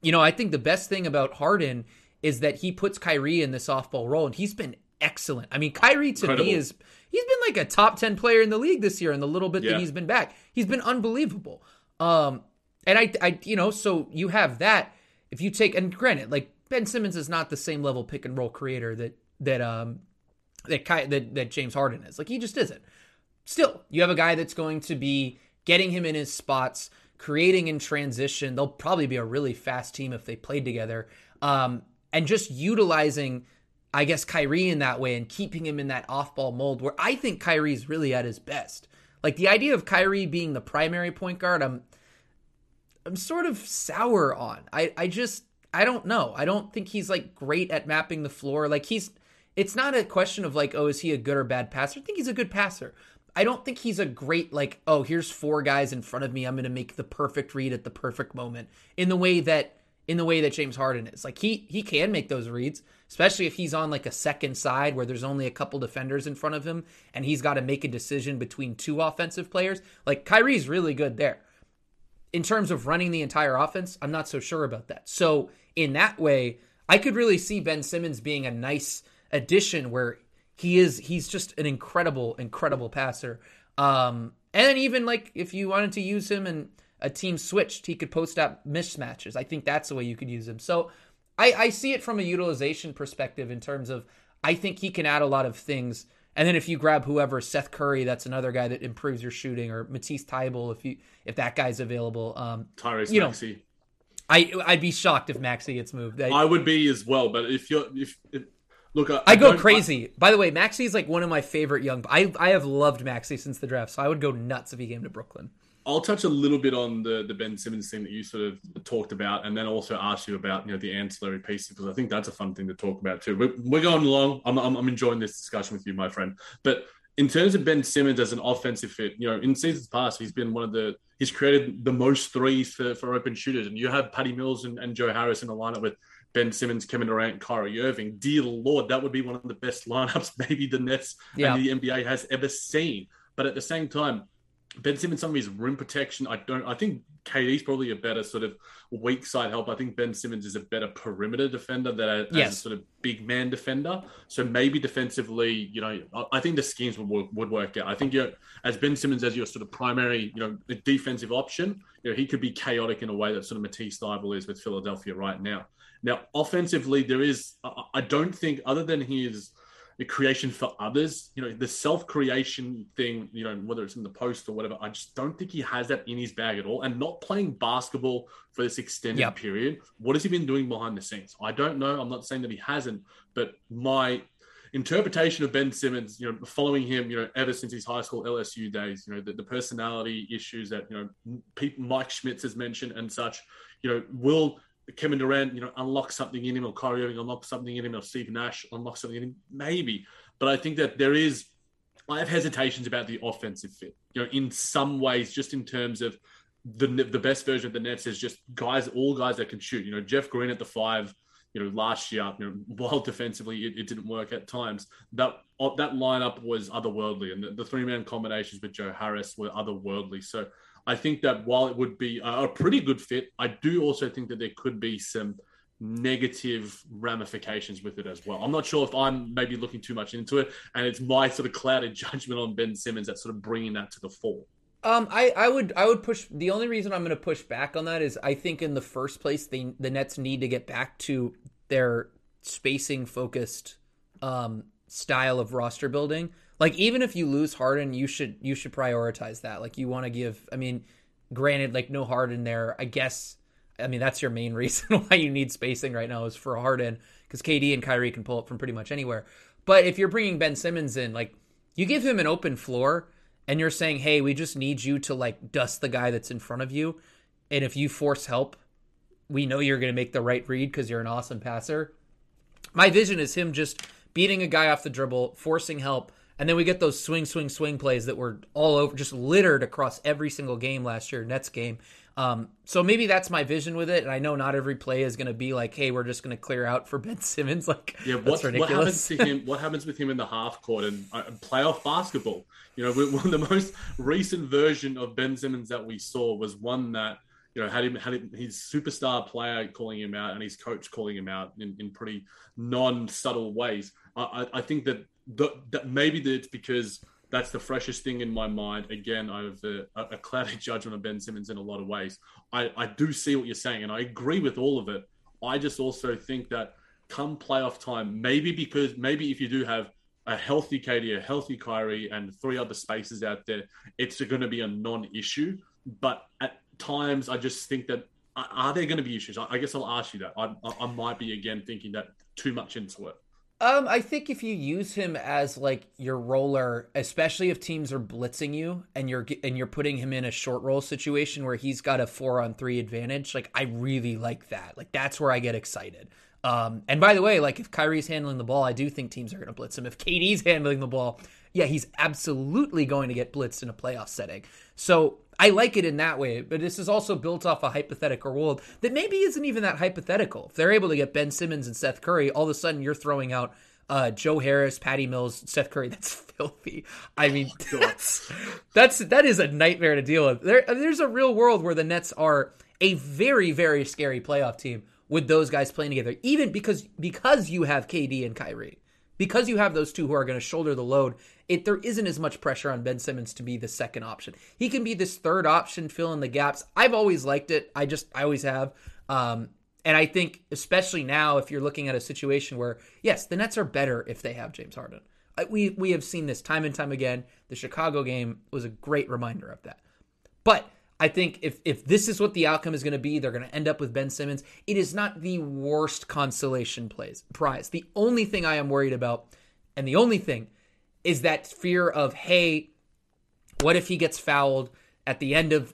You know, I think the best thing about Harden is that he puts Kyrie in the softball role, and he's been excellent. I mean, Kyrie to Incredible. me is he's been like a top ten player in the league this year, in the little bit Yeah. that he's been back, he's been unbelievable. Um, and I, I, you know, so you have that. If you take, and granted, like Ben Simmons is not the same level pick and roll creator that that um that Ky, that that James Harden is. Like he just isn't. Still, you have a guy that's going to be getting him in his spots, creating in transition. They'll probably be a really fast team if they played together. Um, and just utilizing, I guess, Kyrie in that way and keeping him in that off-ball mold where I think Kyrie's really at his best. Like the idea of Kyrie being the primary point guard, I'm I'm sort of sour on. I I just I don't know. I don't think he's like great at mapping the floor. Like he's it's not a question of like, oh, is he a good or bad passer? I think he's a good passer. I don't think he's a great like, oh, here's four guys in front of me. I'm going to make the perfect read at the perfect moment in the way that in the way that James Harden is. Like he he can make those reads, especially if he's on like a second side where there's only a couple defenders in front of him and he's got to make a decision between two offensive players. Like Kyrie's really good there. In terms of running the entire offense, I'm not so sure about that. So, in that way, I could really see Ben Simmons being a nice addition where he is he's just an incredible incredible passer. Um and then even like if you wanted to use him and a team switched, he could post up mismatches. I think that's the way you could use him. So I, I see it from a utilization perspective in terms of I think he can add a lot of things. And then if you grab whoever, Seth Curry, that's another guy that improves your shooting, or Matisse Thybulle, if you if that guy's available. Um, Tyrese you know, Maxey. I I'd be shocked if Maxey gets moved. I, I would be as well, but if you're if, if look, I, I go crazy. By the way, Maxey is like one of my favorite young. I I have loved Maxey since the draft, so I would go nuts if he came to Brooklyn. I'll touch a little bit on the the Ben Simmons thing that you sort of talked about, and then also ask you about you know the ancillary pieces because I think that's a fun thing to talk about too. We're, we're going along. I'm, I'm I'm enjoying this discussion with you, my friend. But in terms of Ben Simmons as an offensive fit, you know, in seasons past, he's been one of the he's created the most threes for, for open shooters, and you have Patty Mills and, and Joe Harris in a lineup with Ben Simmons, Kevin Durant, Kyrie Irving. Dear Lord, that would be one of the best lineups maybe the Nets Yeah. and the NBA has ever seen. But at the same time, Ben Simmons, some of his rim protection, I don't. I think KD's probably a better sort of weak side help. I think Ben Simmons is a better perimeter defender than a, as a sort of big man defender. So maybe defensively, you know, I, I think the schemes would work, would work out. I think you as Ben Simmons as your sort of primary, you know, defensive option, you know, he could be chaotic in a way that sort of Matisse Thybulle is with Philadelphia right now. Now, offensively, there is. I, I don't think other than his the creation for others. You know, the self creation thing, you know, whether it's in the post or whatever, I just don't think he has that in his bag at all. And not playing basketball for this extended Yep. period, what has he been doing behind the scenes? I don't know. I'm not saying that he hasn't, but my interpretation of Ben Simmons, you know, following him, you know, ever since his high school LSU days, you know, the, the personality issues that, you know, people, Mike Schmitz has mentioned and such, you know, will Kevin Durant, you know, unlock something in him, or Kyrie Irving unlock something in him, or Steve Nash unlock something in him, maybe. But I think that there is, I have hesitations about the offensive fit. You know, in some ways, just in terms of the the best version of the Nets is just guys, all guys that can shoot. You know, Jeff Green at the five. You know, last year, you know, while defensively it, it didn't work at times, that that lineup was otherworldly, and the, the three man combinations with Joe Harris were otherworldly. So I think that while it would be a, pretty good fit, I do also think that there could be some negative ramifications with it as well. I'm not sure if I'm maybe looking too much into it, and it's my sort of clouded judgment on Ben Simmons that's sort of bringing that to the fore. Um, I, I would I would push. The only reason I'm going to push back on that is I think in the first place the the Nets need to get back to their spacing focused um, style of roster building. Like even if you lose Harden, you should you should prioritize that. Like you want to give. I mean, granted, like no Harden there. I guess. I mean that's your main reason why you need spacing right now is for Harden because KD and Kyrie can pull up from pretty much anywhere. But if you're bringing Ben Simmons in, like you give him an open floor and you're saying, "Hey, we just need you to like dust the guy that's in front of you, and if you force help, we know you're going to make the right read because you're an awesome passer." My vision is him just beating a guy off the dribble, forcing help, and then we get those swing, swing, swing plays that were all over, just littered across every single game last year, Nets game. Um, so maybe that's my vision with it, and I know not every play is going to be like, "Hey, we're just going to clear out for Ben Simmons." Like, Yeah, what, what happens to him? What happens with him in the half court and uh, playoff basketball? You know, of the most recent version of Ben Simmons that we saw was one that you know had him had him, his superstar player calling him out and his coach calling him out in, in pretty non-subtle ways. I, I, I think that the, that maybe it's because that's the freshest thing in my mind. Again, I have a, a judgment of Ben Simmons in a lot of ways. I, I do see what you're saying, and I agree with all of it. I just also think that come playoff time, maybe because maybe if you do have a healthy KD, a healthy Kyrie, and three other spaces out there, it's going to be a non-issue. But at times, I just think that are- there going to be issues? I guess I'll ask you that. I, I might be again thinking that too much into it. Um, I think if you use him as like your roller, especially if teams are blitzing you and you're and you're putting him in a short roll situation where he's got a four on three advantage, like I really like that. Like that's where I get excited. Um, and by the way, like if Kyrie's handling the ball, I do think teams are going to blitz him. If KD's handling the ball, yeah, he's absolutely going to get blitzed in a playoff setting. So I like it in that way, but this is also built off a hypothetical world that maybe isn't even that hypothetical. If they're able to get Ben Simmons and Seth Curry, all of a sudden you're throwing out uh, Joe Harris, Patty Mills, Seth Curry. That's filthy. I mean, that's, that's that is a nightmare to deal with. There, there's a real world where the Nets are a very, very scary playoff team with those guys playing together, even because because you have KD and Kyrie, because you have those two who are going to shoulder the load. It there isn't as much pressure on Ben Simmons to be the second option. He can be this third option, fill in the gaps. I've always liked it. I just I always have. Um, and I think especially now, if you're looking at a situation where yes, the Nets are better if they have James Harden. We we have seen this time and time again. The Chicago game was a great reminder of that. But I think if if this is what the outcome is going to be, they're going to end up with Ben Simmons. It is not the worst consolation plays prize. The only thing I am worried about, and the only thing, is that fear of hey, what if he gets fouled at the end of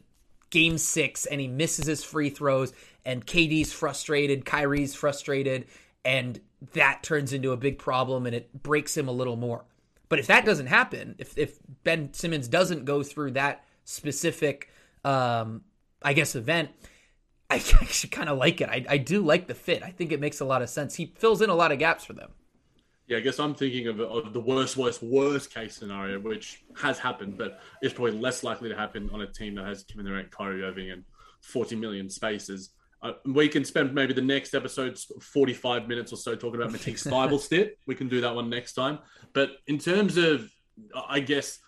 game six and he misses his free throws and KD's frustrated, Kyrie's frustrated, and that turns into a big problem and it breaks him a little more. But if that doesn't happen, if if Ben Simmons doesn't go through that specific um, I guess, event, I actually kind of like it. I, I do like the fit. I think it makes a lot of sense. He fills in a lot of gaps for them. Yeah, I guess I'm thinking of, of the worst, worst, worst case scenario, which has happened, but it's probably less likely to happen on a team that has Kevin Durant, Kyrie Irving, and 40 million spaces. Uh, we can spend maybe the next episode 45 minutes or so talking about Matisse stit. We can do that one next time. But in terms of, I guess,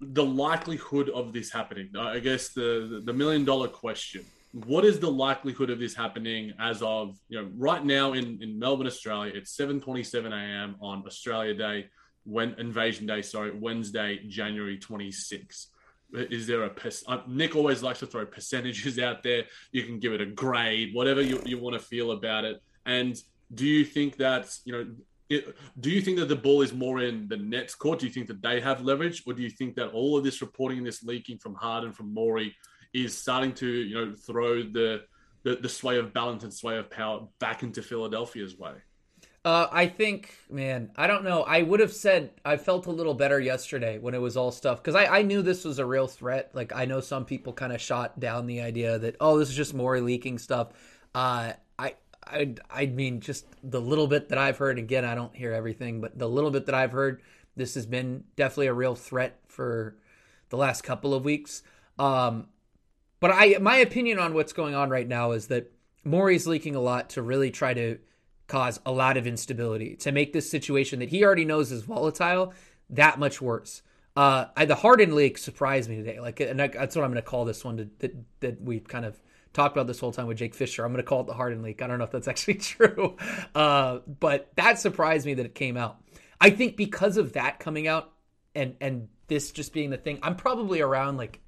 the likelihood of this happening? I guess the the million dollar question. What is the likelihood of this happening as of you know right now in, in Melbourne, Australia? It's 7:27 a.m. on Australia Day, when Invasion Day, sorry, Wednesday, January 26. Is there a uh, Nick always likes to throw percentages out there. You can give it a grade, whatever you, you want to feel about it. And do you think that you know it, do you think that the ball is more in the Nets' court? Do you think that they have leverage, or do you think that all of this reporting and this leaking from Harden, from Morey, is starting to you know throw the, the the, sway of balance and sway of power back into Philadelphia's way? Uh, I think, man, I don't know. I would have said I felt a little better yesterday when it was all stuff because I, I knew this was a real threat. Like I know some people kind of shot down the idea that oh this is just Morey leaking stuff. Uh, I I mean, just the little bit that I've heard. Again, I don't hear everything, but the little bit that I've heard, this has been definitely a real threat for the last couple of weeks. Um, but I, my opinion on what's going on right now is that Morey's leaking a lot to really try to cause a lot of instability to make this situation that he already knows is volatile that much worse. Uh, I, the Harden leak surprised me today. Like, and I, that's what I'm going to call this one to, that that we kind of talked about this whole time with Jake Fischer. I'm going to call it the Harden leak. I don't know if that's actually true, uh, but that surprised me that it came out. I think because of that coming out and and this just being the thing, I'm probably around like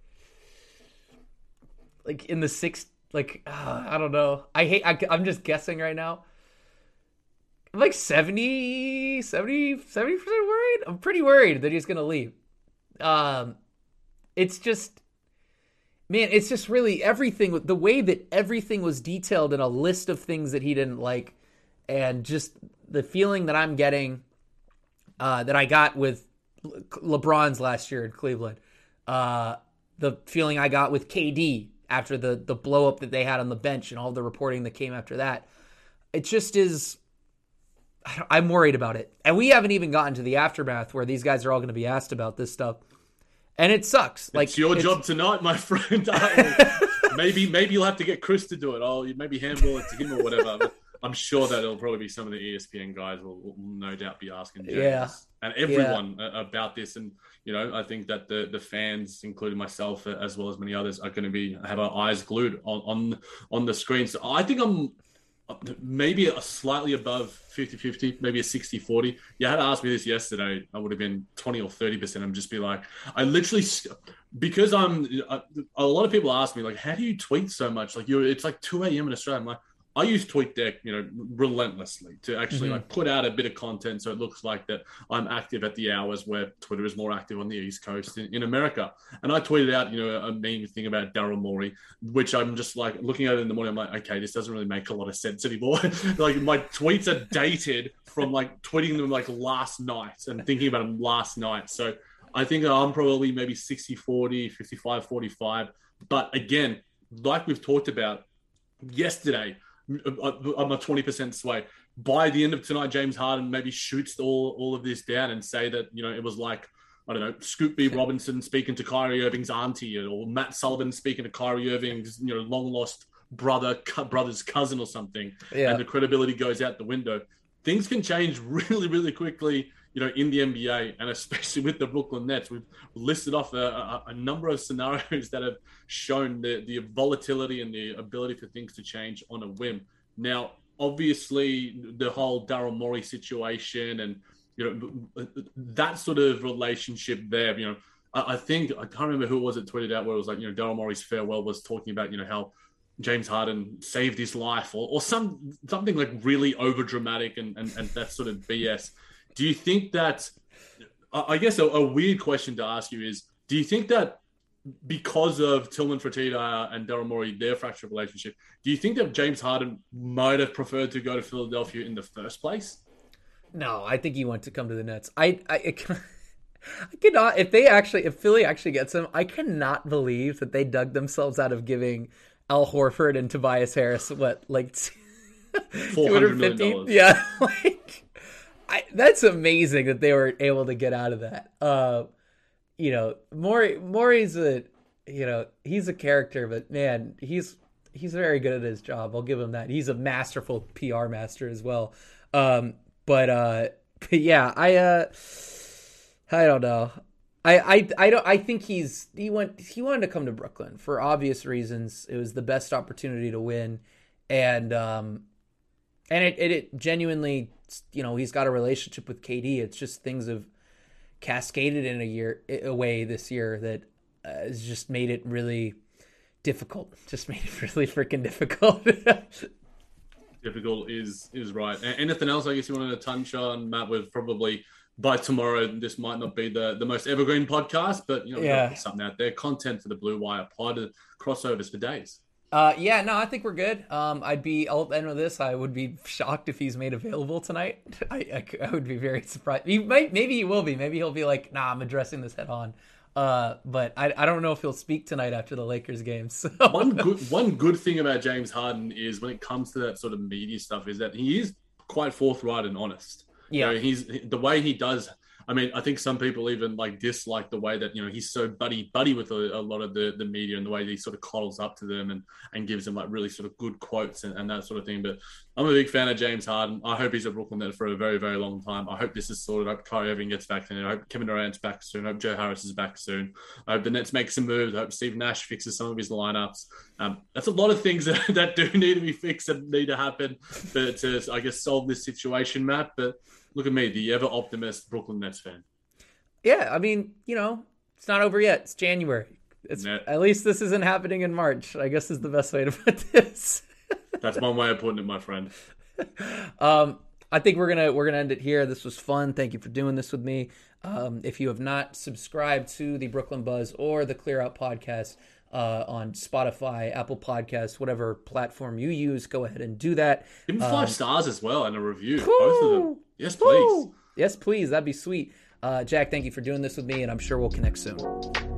like in the sixth. Like uh, I don't know. I hate. I, I'm just guessing right now. I'm like 70, 70, 70 percent worried. I'm pretty worried that he's going to leave. Um, it's just man, it's just really everything. The way that everything was detailed in a list of things that he didn't like, and just the feeling that I'm getting, uh, that I got with LeBron's last year in Cleveland, uh, the feeling I got with KD after the the blow up that they had on the bench and all the reporting that came after that, it just is. I'm worried about it, and we haven't even gotten to the aftermath where these guys are all going to be asked about this stuff and it sucks. Like it's your it's... job tonight, my friend. maybe maybe you'll have to get Chris to do it. I'll maybe handball it to him or whatever. I'm sure that it'll probably be some of the ESPN guys will, will no doubt be asking James yeah. and everyone yeah. about this. And you know, I think that the the fans, including myself uh, as well as many others, are going to be have our eyes glued on on on the screen. So I think I'm maybe a slightly above 50 50, maybe a 60 40. You had to ask me this yesterday, I would have been 20 or 30%. I'm just be like, I literally, because I'm, a lot of people ask me, like, how do you tweet so much? Like, you're, it's like 2 a.m. in Australia. I'm like, I use TweetDeck, you know, relentlessly to actually Mhm. like put out a bit of content so it looks like that I'm active at the hours where Twitter is more active on the East Coast in, in America. And I tweeted out, you know, a meme thing about Daryl Morey, which I'm just like looking at it in the morning. I'm like, okay, this doesn't really make a lot of sense anymore. like my tweets are dated from like tweeting them like last night and thinking about them last night. So I think I'm probably maybe 60 40, 55 45. But again, like we've talked about yesterday, I'm a 20% sway. By the end of tonight, James Harden maybe shoots all, all of this down and say that, you know, it was like, I don't know, Scoop B. Robinson speaking to Kyrie Irving's auntie or Matt Sullivan speaking to Kyrie Irving's, you know, long lost brother, brother's cousin or something. Yeah. And the credibility goes out the window. Things can change really, really quickly, you know, in the NBA and especially with the Brooklyn Nets. We've listed off a, a, a number of scenarios that have shown the, the volatility and the ability for things to change on a whim. Now, obviously, the whole Daryl Morey situation and you know that sort of relationship there. You know, I, I think I can't remember who it was that tweeted out where it was like you know Daryl Morey's farewell was talking about you know how James Harden saved his life or, or some something like really over dramatic and, and and that sort of BS. Do you think that? I guess a, a weird question to ask you is: Do you think that because of Tillman Fertitta and Daryl Morey, their fractured relationship, do you think that James Harden might have preferred to go to Philadelphia in the first place? No, I think he wants to come to the Nets. I, I, I can- I cannot. If they actually, if Philly actually gets him, I cannot believe that they dug themselves out of giving Al Horford and Tobias Harris what like $400 million. Yeah, like I, that's amazing that they were able to get out of that. Uh, you know, Morey, Morey's a, you know, he's a character, but man, he's he's very good at his job. I'll give him that. He's a masterful PR master as well. Um, but uh, but yeah, I uh, I don't know. I, I I don't I think he's he went he wanted to come to Brooklyn for obvious reasons. It was the best opportunity to win, and um, and it, it, it genuinely you know he's got a relationship with KD. It's just things have cascaded in a year a way this year that uh, has just made it really difficult. Just made it really freaking difficult. difficult is is right. Anything else I guess you wanted to touch on, Matt? With probably by tomorrow, this might not be the, the most evergreen podcast, but you know, we've Yeah. something out there. Content for the Blue Wire pod, uh, crossovers for days. Uh, yeah, no, I think we're good. Um, I'd be, I'll end with this. I would be shocked if he's made available tonight. I I would be very surprised. He might, maybe he will be. Maybe he'll be like, nah, I'm addressing this head on. Uh, but I, I don't know if he'll speak tonight after the Lakers game. So One good one good thing about James Harden is when it comes to that sort of media stuff is that he is quite forthright and honest. You Yeah. know, he's the way he does. I mean, I think some people even like dislike the way that you know he's so buddy buddy with a, a lot of the, the media and the way he sort of coddles up to them and and gives them like really sort of good quotes and, and that sort of thing. But I'm a big fan of James Harden. I hope he's a Brooklyn Net for a very very long time. I hope this is sorted. I hope Kyrie Irving gets vaccinated. I hope Kevin Durant's back soon. I hope Joe Harris is back soon. I hope the Nets make some moves. I hope Steve Nash fixes some of his lineups. Um, that's a lot of things that, that do need to be fixed and need to happen to, to I guess solve this situation, Matt. But look at me, the ever optimist Brooklyn Nets fan. yeah, I mean, you know, it's not over yet. It's January. It's Yeah. at least this isn't happening in March. I guess is the best way to put this. That's one way of putting it, my friend. Um, I think we're gonna we're gonna end it here. This was fun. Thank you for doing this with me. Um, if you have not subscribed to the Brooklyn Buzz or the Clear Out podcast uh, on Spotify, Apple Podcasts, whatever platform you use, go ahead and do that. Give him five stars as well and a review. Both of them. Yes, please. Woo! Yes, please. That'd be sweet. Uh, Jac, thank you for doing this with me, and I'm sure we'll connect soon.